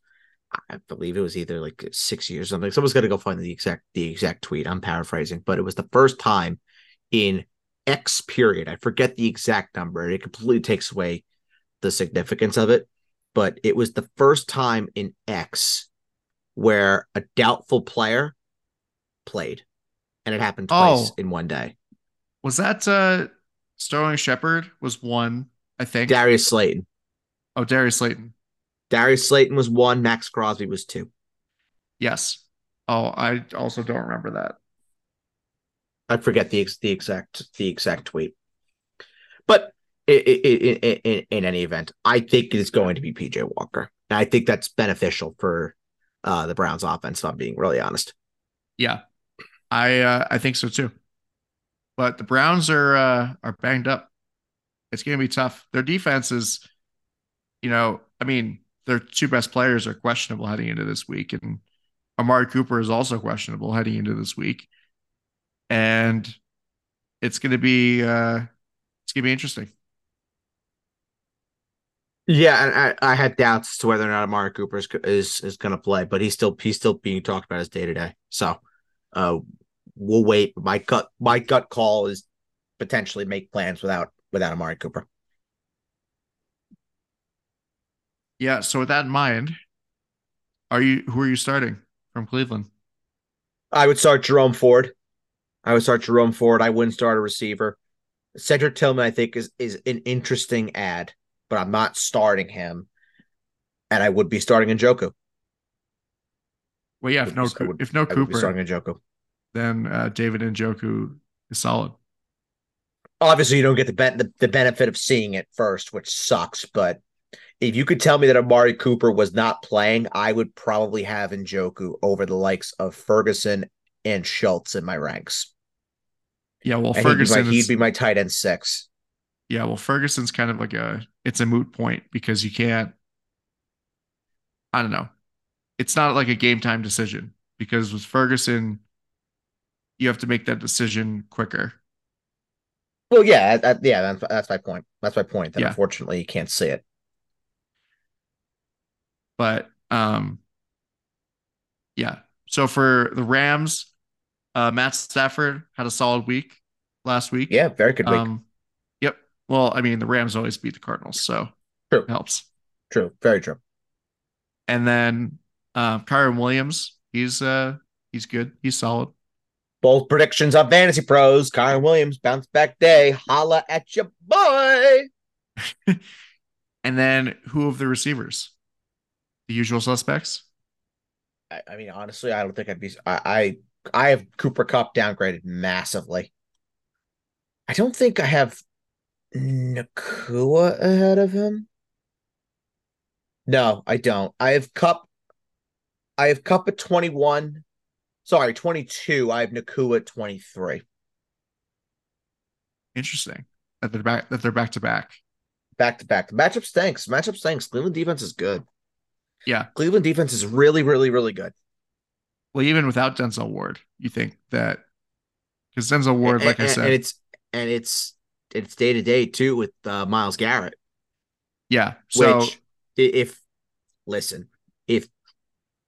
I believe it was either like six years or something. Someone's gonna go find the exact the exact tweet. I'm paraphrasing, but it was the first time in X period. I forget the exact number. It completely takes away the significance of it, but it was the first time in X where a doubtful player played, and it happened twice Oh. in one day. Was that uh Sterling Shepard was one, I think. Darius Slayton. oh, Darius Slayton. Darius Slayton was one. Maxx Crosby was two. Yes. Oh, I also don't remember that. I forget the the exact the exact tweet, but in, in, in any event, I think it's going to be PJ Walker. And I think that's beneficial for uh, the Browns offense. If I'm being really honest. Yeah, I uh, I think so too. But the Browns are uh, are banged up. It's going to be tough. Their defense is, you know, I mean, their two best players are questionable heading into this week, and Amari Cooper is also questionable heading into this week, and it's going to be uh, it's going to be interesting. Yeah, and I, I had doubts as to whether or not Amari Cooper is is, is going to play, but he's still he's still being talked about as day to day. So, uh, we'll wait. My gut my gut call is potentially make plans without without Amari Cooper. Yeah. So with that in mind, are you who are you starting from Cleveland? I would start Jerome Ford. I would start Jerome Ford. I wouldn't start a receiver. Cedric Tillman, I think, is is an interesting ad but I'm not starting him. And I would be starting Njoku. Well, yeah, if no, would, if no Cooper, starting Njoku, then uh, David Njoku is solid. Obviously, you don't get the, be- the the benefit of seeing it first, which sucks. But if you could tell me that Amari Cooper was not playing, I would probably have Njoku over the likes of Ferguson and Schultz in my ranks. Yeah, well, Ferguson he'd be, my, he'd be my tight end six. Yeah, well, Ferguson's kind of like a it's a moot point because you can't. I don't know. It's not like a game time decision because with Ferguson, you have to make that decision quicker. Well, yeah, yeah, that's, that's my point. That's my point. That yeah. unfortunately you can't see it. But um, yeah. So for the Rams, uh, Matt Stafford had a solid week last week. Yeah, very good week. Um, well, I mean, the Rams always beat the Cardinals, so true. it helps. True, very true. And then uh, Kyren Williams, he's uh he's good. He's solid. Both predictions on Fantasy Pros. Kyren Williams, bounce back day. Holla at your boy. and then who of the receivers? The usual suspects. I, I mean, honestly, I don't think I'd be. I, I I have Cooper Kupp downgraded massively. I don't think I have Nacua ahead of him? No, I don't. I have Kupp. I have Kupp at 21. Sorry, 22. I have Nacua at 23. Interesting. That they're back that they're back to back. Back to back. The matchup stinks. Matchup stinks. Cleveland defense is good. Yeah. Cleveland defense is really, really, really good. Well, even without Denzel Ward, you think that because Denzel Ward, and, like and, I said, and it's and it's it's day to day too with uh, Myles Garrett. Yeah. So Which, if listen, if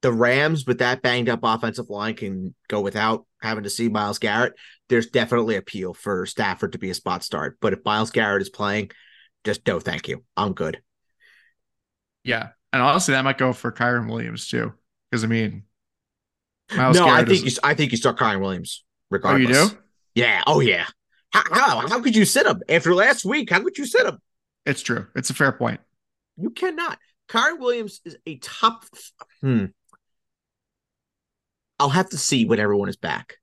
the Rams with that banged up offensive line can go without having to see Myles Garrett, there's definitely appeal for Stafford to be a spot start. But if Myles Garrett is playing, just no, thank you. I'm good. Yeah, and honestly, that might go for Kyren Williams too, because I mean, Myles no, Garrett I think you, I think you start Kyren Williams regardless. Oh, you do? Yeah. Oh yeah. How, how, how could you sit him after last week? How could you sit him? It's true. It's a fair point. You cannot. Kyren Williams is a top. Hmm. I'll have to see when everyone is back.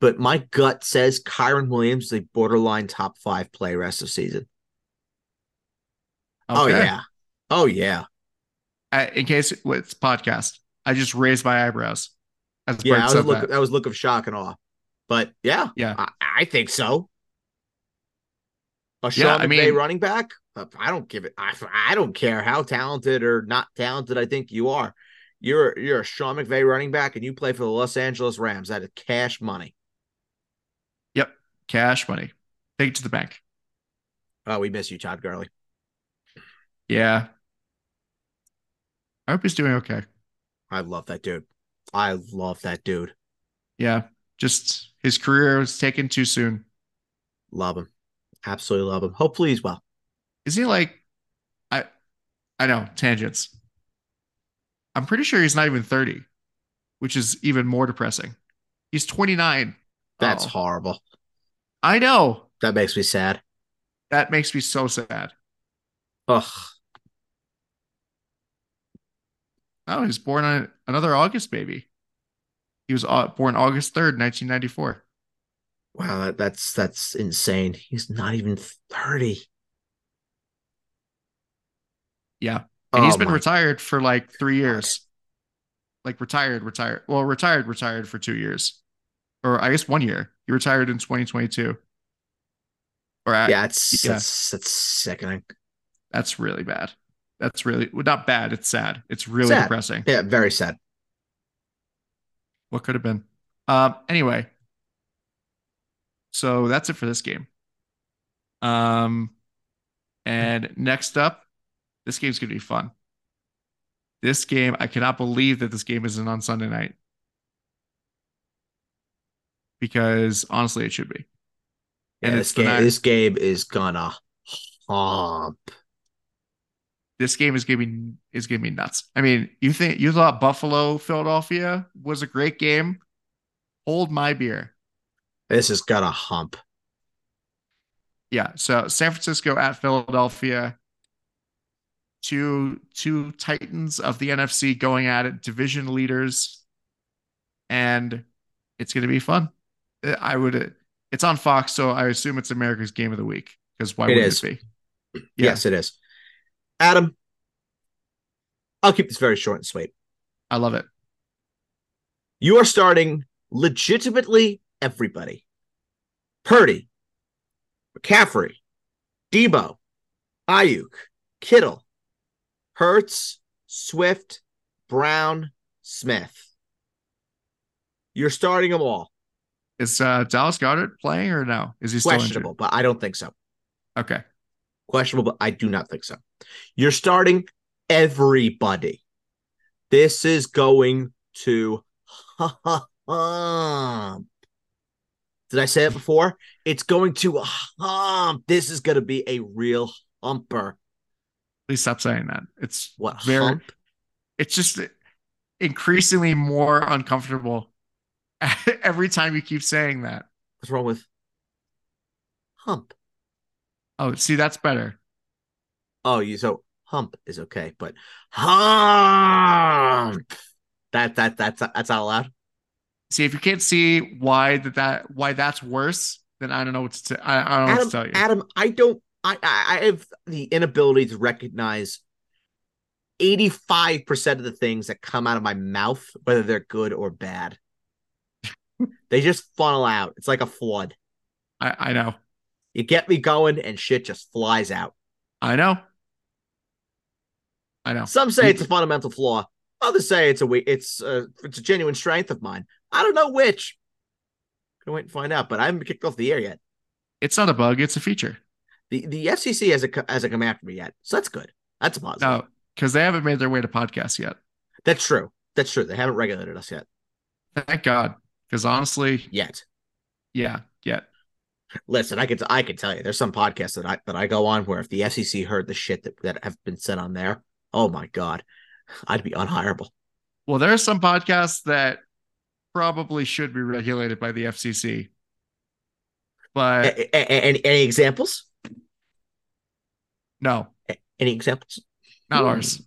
But my gut says Kyren Williams is a borderline top five play rest of season. Oh, okay. Oh yeah. Oh yeah. Uh, in case it's podcast, I just raised my eyebrows. As yeah, I was look, that. that was look of shock and awe. But yeah, yeah, I, I think so. A Sean yeah, I mean, running back? Uh, I don't give it. I, I don't care how talented or not talented I think you are. You're you're a Sean McVay running back, and you play for the Los Angeles Rams. That is cash money. Yep, cash money. Take it to the bank. Oh, we miss you, Todd Gurley. Yeah. I hope he's doing okay. I love that dude. I love that dude. Yeah. Just his career was taken too soon. Love him. Absolutely love him. Hopefully he's well. Is he like I I know, tangents. I'm pretty sure he's not even 30, which is even more depressing. He's 29. That's oh. horrible. I know. That makes me sad. That makes me so sad. Ugh. Oh, he was born on another August baby. He was uh, born August 3rd, 1994. Wow, that's that's insane. He's not even 30. Yeah. And he's been retired for like three years. Like retired, retired. Well, retired, retired for two years. Or I guess one year. He retired in 2022. Or I- Yeah, it's Yeah. that's that's sickening. that's really bad. That's really not bad. It's sad. It's really Sad. depressing. Yeah, very sad. What could have been? Um, anyway. So that's it for this game. Um, and next up, this game's gonna be fun. This game, I cannot believe that this game isn't on Sunday night. Because honestly, it should be. Yeah, And this game this game is gonna hump. This game is gonna be is gonna be nuts. I mean, you think you thought Buffalo Philadelphia was a great game? Hold my beer. This is gonna hump. Yeah. So San Francisco at Philadelphia. Two two titans of the NFC going at it, division leaders, and it's going to be fun. I would. It's on Fox, so I assume it's America's Game of the Week. Because why It would it be? Yeah. Yes, it is. Adam, I'll keep this very short and sweet. I love it. You are starting legitimately everybody. Purdy, McCaffrey, Deebo, Aiyuk, Kittle, Hurts, Swift, Brown, Smith. You're starting them all. Is uh, Dallas Goedert playing or no? Is he still Questionable, but I don't think so. Okay. Questionable, but I do not think so. You're starting everybody. This is going to hump. Did I say it before? It's going to hump. This is going to be a real humper. Please stop saying that. It's What very. hump? It's just increasingly more uncomfortable every time you keep saying that. What's wrong with hump? Oh, see, that's better. Oh, you so hump is okay, but hump. That that that's that's not allowed. See, if you can't see why that, that why that's worse, then I don't know what to I, I don't know what Adam, to tell you. Adam, I don't. I, I have the inability to recognize eighty-five percent of the things that come out of my mouth, whether they're good or bad. they just funnel out. It's like a flood. I, I know. You get me going, and shit just flies out. I know. I know. Some say it's a fundamental flaw. Others say it's a it's a, it's a genuine strength of mine. I don't know which. Gonna wait and find out, but I haven't kicked off the air yet. It's not a bug, it's a feature. The the FCC hasn't hasn't come after me yet, so that's good. That's a positive. Oh, no, because they haven't made their way to podcasts yet. That's true. That's true. They haven't regulated us yet. Thank God. Because honestly, Yet. yeah, yet. Listen, I could I could tell you, there's some podcasts that I that I go on where if the FCC heard the shit that, that have been said on there, oh my god, I'd be unhireable. Well, there are some podcasts that probably should be regulated by the FCC. But A- a- any, any examples? no, A- Any examples? not Ooh. ours.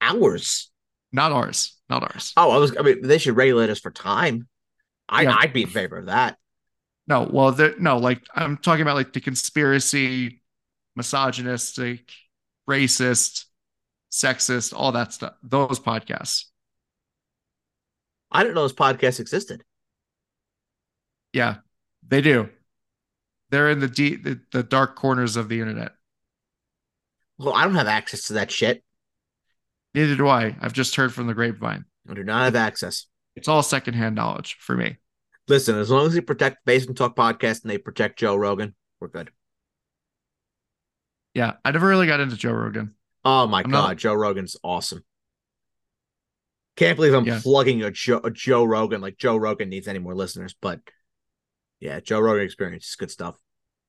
Ours. Not ours. Not ours. Oh, I was. I mean, they should regulate us for time. I Yeah. I'd be in favor of that. No, well, no, like I'm talking about like the conspiracy, misogynistic, racist, sexist, all that stuff. Those podcasts. I didn't know those podcasts existed. Yeah, they do. They're in the deep, the, the dark corners of the internet. Well, I don't have access to that shit. Neither do I. I've just heard from the grapevine. I do not have access. It's all secondhand knowledge for me. Listen, as long as they protect Basement Talk podcast and they protect Joe Rogan, we're good. Yeah, I never really got into Joe Rogan. Oh my I'm god, not- Joe Rogan's awesome. Can't believe I'm Yeah. plugging a Joe, a Joe Rogan like Joe Rogan needs any more listeners, but yeah, Joe Rogan experience is good stuff.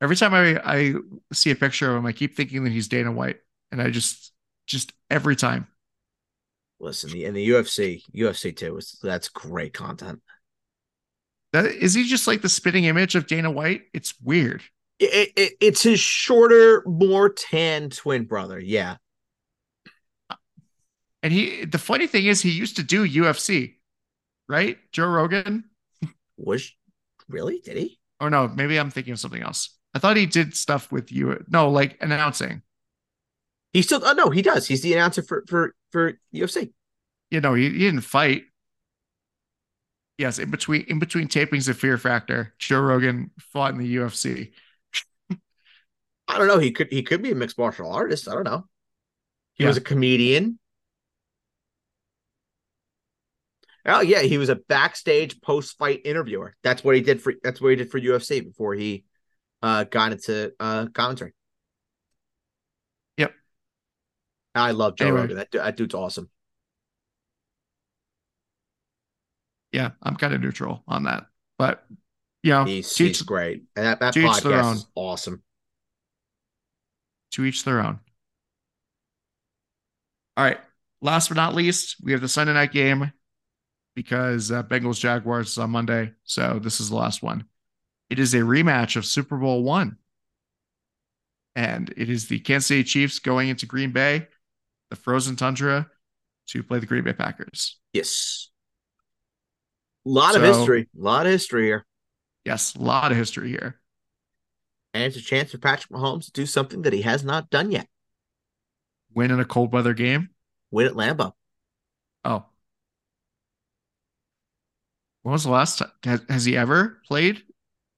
Every time I I see a picture of him, I keep thinking that he's Dana White, and I just just every time. Listen, the, in the UFC, UFC too is that's great content. That is he just like the spitting image of Dana White? It's weird. It, it, it's his shorter, more tan twin brother. Yeah, And he the funny thing is he used to do UFC, right? Joe Rogan. Was really? Did he? Or no, maybe I'm thinking of something else. I thought he did stuff with you. No, like announcing. He still. Oh no, he does. He's the announcer for for for UFC. You know, he, he didn't fight. Yes, in between in between tapings of Fear Factor, Joe Rogan fought in the UFC. I don't know. He could he could be a mixed martial artist. I don't know. He Yeah. was a comedian. Oh yeah, he was a backstage post fight interviewer. That's what he did for that's what he did for UFC before he uh got into uh commentary. Yep. I love Joe Anyway. Rogan. That, that dude's awesome. Yeah, I'm kind of neutral on that. But you know, He's, he's great. And that, that podcast is awesome. To each their own. All right. Last but not least, we have the Sunday night game because uh, Bengals Jaguars is on Monday. So this is the last one. It is a rematch of Super Bowl one. And it is the Kansas City Chiefs going into Green Bay, the frozen tundra, to play the Green Bay Packers. Yes. A lot of history. A lot of history here. Yes, a lot of history here. And it's a chance for Patrick Mahomes to do something that he has not done yet. Win in a cold weather game. Win at Lambeau. Oh. When was the last time? Has, has he ever played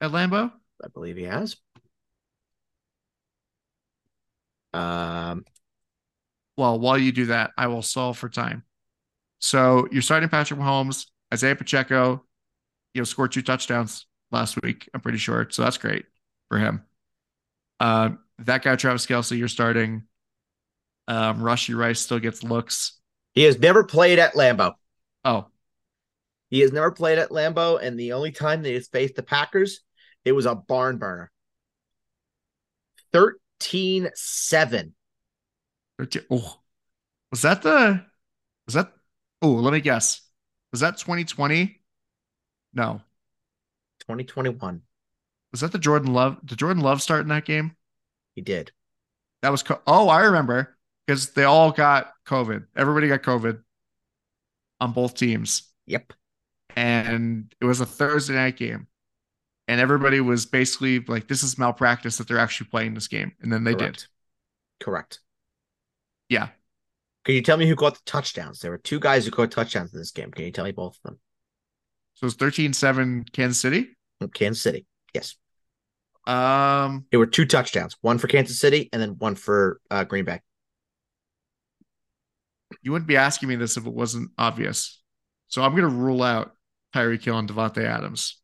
at Lambeau? I believe he has. Um, Well, while you do that, I will solve for time. So you're starting Patrick Mahomes, Isaiah Pacheco, you know, scored two touchdowns last week. I'm pretty sure, so that's great for him. Um, that guy Travis Kelce, you're starting. Um, Rashee Rice still gets looks. he has never played at Lambeau. Oh, He has never played at Lambeau, and the only time that he's faced the Packers, it was a barn burner. 13 7. 13 oh, was that the? Was that? Oh, let me guess. Was that 2020? No. 2021. Was that the Jordan Love? Did Jordan Love start in that game? He did. That was co- oh, I remember because they all got COVID. Everybody got COVID on both teams, Yep. and it was a Thursday night game, and everybody was basically like, "This is malpractice that they're actually playing this game," and then they Correct. Correct. Yeah, Can you tell me who got the touchdowns? There were two guys who caught touchdowns in this game. Can you tell me both of them? so it's 13-7 Kansas City. Kansas City. Yes. Um, There were two touchdowns, one for Kansas City and then one for uh, Green Bay. you wouldn't be asking me this if it wasn't obvious. So I'm gonna rule out Tyreek Hill and Davante Adams.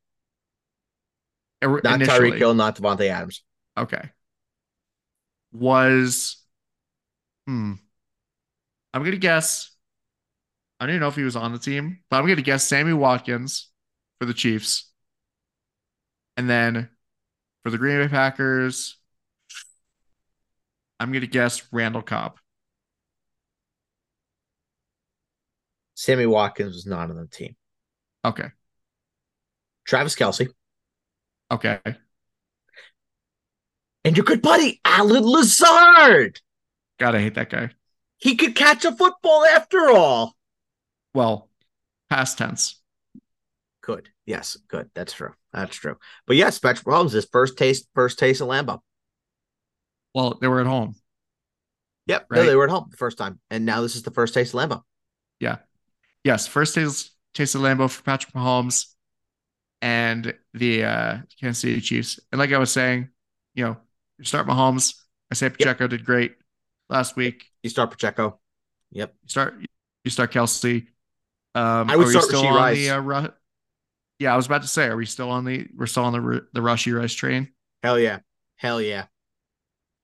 Er- Not. Tyreek Hill, not Davante Adams. Okay. Was hmm. I'm gonna guess. I don't even know if he was on the team, but I'm gonna guess Sammy Watkins for the Chiefs. And then for the Green Bay Packers, I'm gonna guess Randall Cobb. Sammy Watkins was not on the team. Okay. Travis Kelce Okay. and your good buddy Allen Lazard. Gotta hate that guy. He could catch a football after all. Well, past tense. Good. Yes, good. That's true. That's true. But yes, Patrick Mahomes, his first taste, first taste of Lambeau. Well, they were at home. Yep. No, they were at home the first time. And now this is the first taste of Lambeau. Yeah. Yes, first taste taste of Lambeau for Patrick Mahomes and the uh, Kansas City Chiefs. And like I was saying, you know, you start Mahomes. I say Pacheco did great last week. You start Pacheco. Yep. You start you start Kelce. Um, I would start still Rashee on Rice. the uh, Yeah, I was about to say, are we still on the we're still on the the Rashee Rice train? Hell yeah. Hell yeah.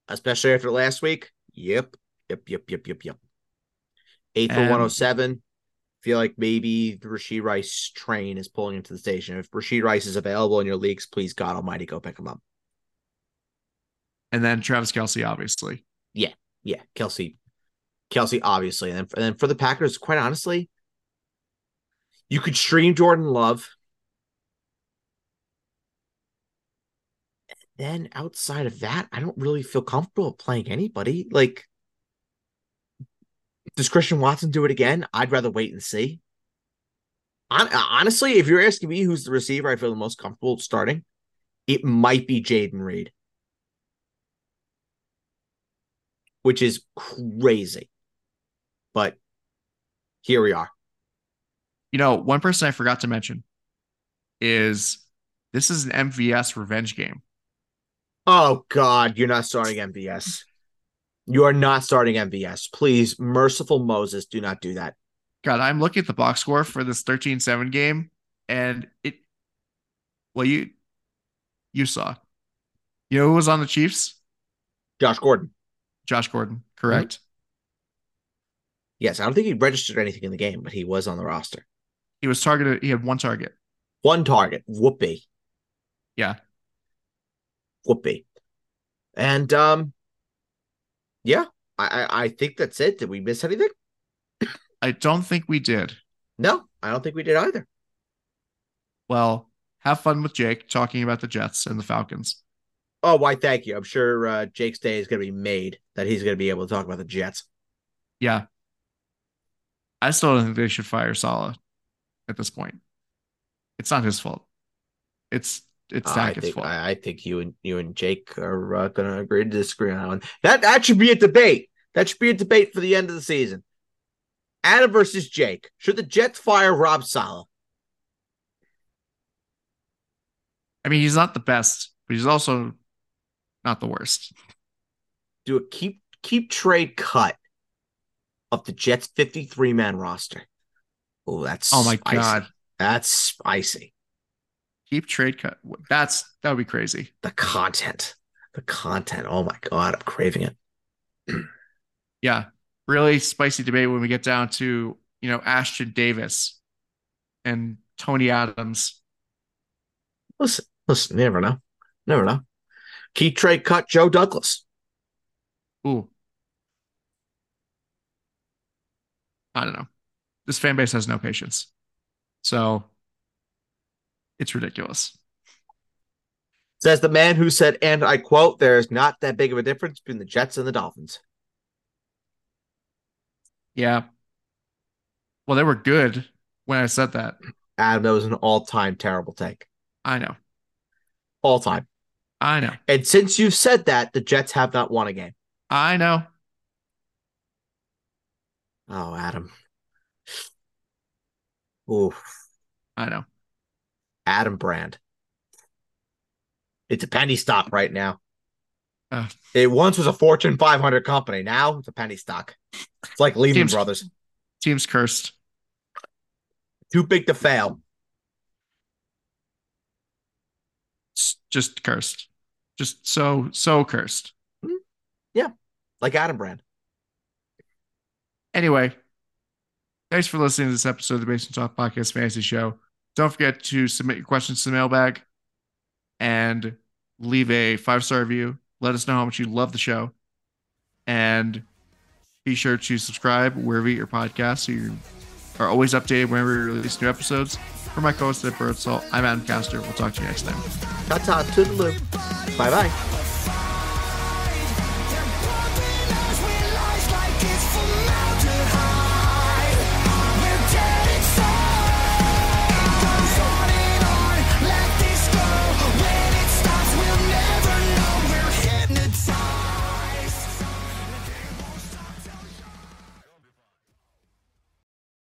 Especially after last week. Yep. Yep. Yep. Yep. Yep. Yep. Eight for 107. Feel like maybe the Rashee Rice train is pulling into the station. If Rashee Rice is available in your leagues, please God Almighty, go pick him up. And then Travis Kelce, obviously. Yeah, yeah, Kelce, Kelce, obviously, and then and then for the Packers, quite honestly, you could stream Jordan Love. Then outside of that, I don't really feel comfortable playing anybody. Like Does Christian Watson do it again? I'd rather wait and see. Hon- honestly, if you're asking me who's the receiver I feel the most comfortable starting, it might be Jayden Reed, which is crazy. But here we are. You know, one person I forgot to mention is this is an MVS revenge game. Oh God, you're not starting MVS. You are not starting MVS. Please, merciful Moses, do not do that. God, I'm looking at the box score for this 13-7 game, and it well, you you saw. You know who was on the Chiefs? Josh Gordon. Josh Gordon, correct? Mm-hmm. Yes, I don't think he registered anything in the game, but he was on the roster. He was targeted, he had one target. One target. Whoopee. Yeah. Whoopee. And um yeah, I, I I think that's it. Did we miss anything? I don't think we did. No, I don't think we did either. Well, have fun with Jake talking about the Jets and the Falcons. Oh, why? Thank you. I'm sure uh, Jake's day is going to be made that he's going to be able to talk about the Jets. Yeah. I still don't think they should fire Saleh at this point. It's not his fault. It's it's I think fault. I, I think you and you and Jake are uh, going to agree to disagree on that one. That that should be a debate. That should be a debate for the end of the season. Adam versus Jake. Should the Jets fire Rob Saleh? I mean, he's not the best, but he's also not the worst. Do a keep keep trade cut of the Jets 53 man roster. Oh, that's Oh my spicy. god. That's spicy. Keep trade cut. That's that would be crazy. The content. The content. Oh my god, I'm craving it. Yeah. Really spicy debate when we get down to, you know, Ashtyn Davis and Tony Adams. Listen, listen, never know. Never know. Keep trade cut Joe Douglas. Ooh. I don't know. This fan base has no patience. So it's ridiculous. Says the man who said, and I quote, there's not that big of a difference between the Jets and the Dolphins. Yeah. Well, they were good when I said that. Adam, that was an all-time terrible take. I know. All time. I know. And since you've said that, the Jets have not won a game. I know. Oh, Adam. Oof. I know. Adam Brand. It's a penny stock right now. Ugh. It once was a Fortune 500 company. Now it's a penny stock. It's like Lehman Seems- Brothers. Team's cursed. Too big to fail. It's just cursed. Just so, so cursed. Hmm. Yeah. Like Adam Brand. Anyway, thanks for listening to this episode of the Basement Talk Podcast Fantasy Show. Don't forget to submit your questions to the mailbag and leave a five star review. Let us know how much you love the show. And be sure to subscribe wherever you get your podcasts so you are always updated whenever we release new episodes. For my co host at Birdsalt, I'm Adam Caster. We'll talk to you next time. Ta ta, toodaloo. Bye bye.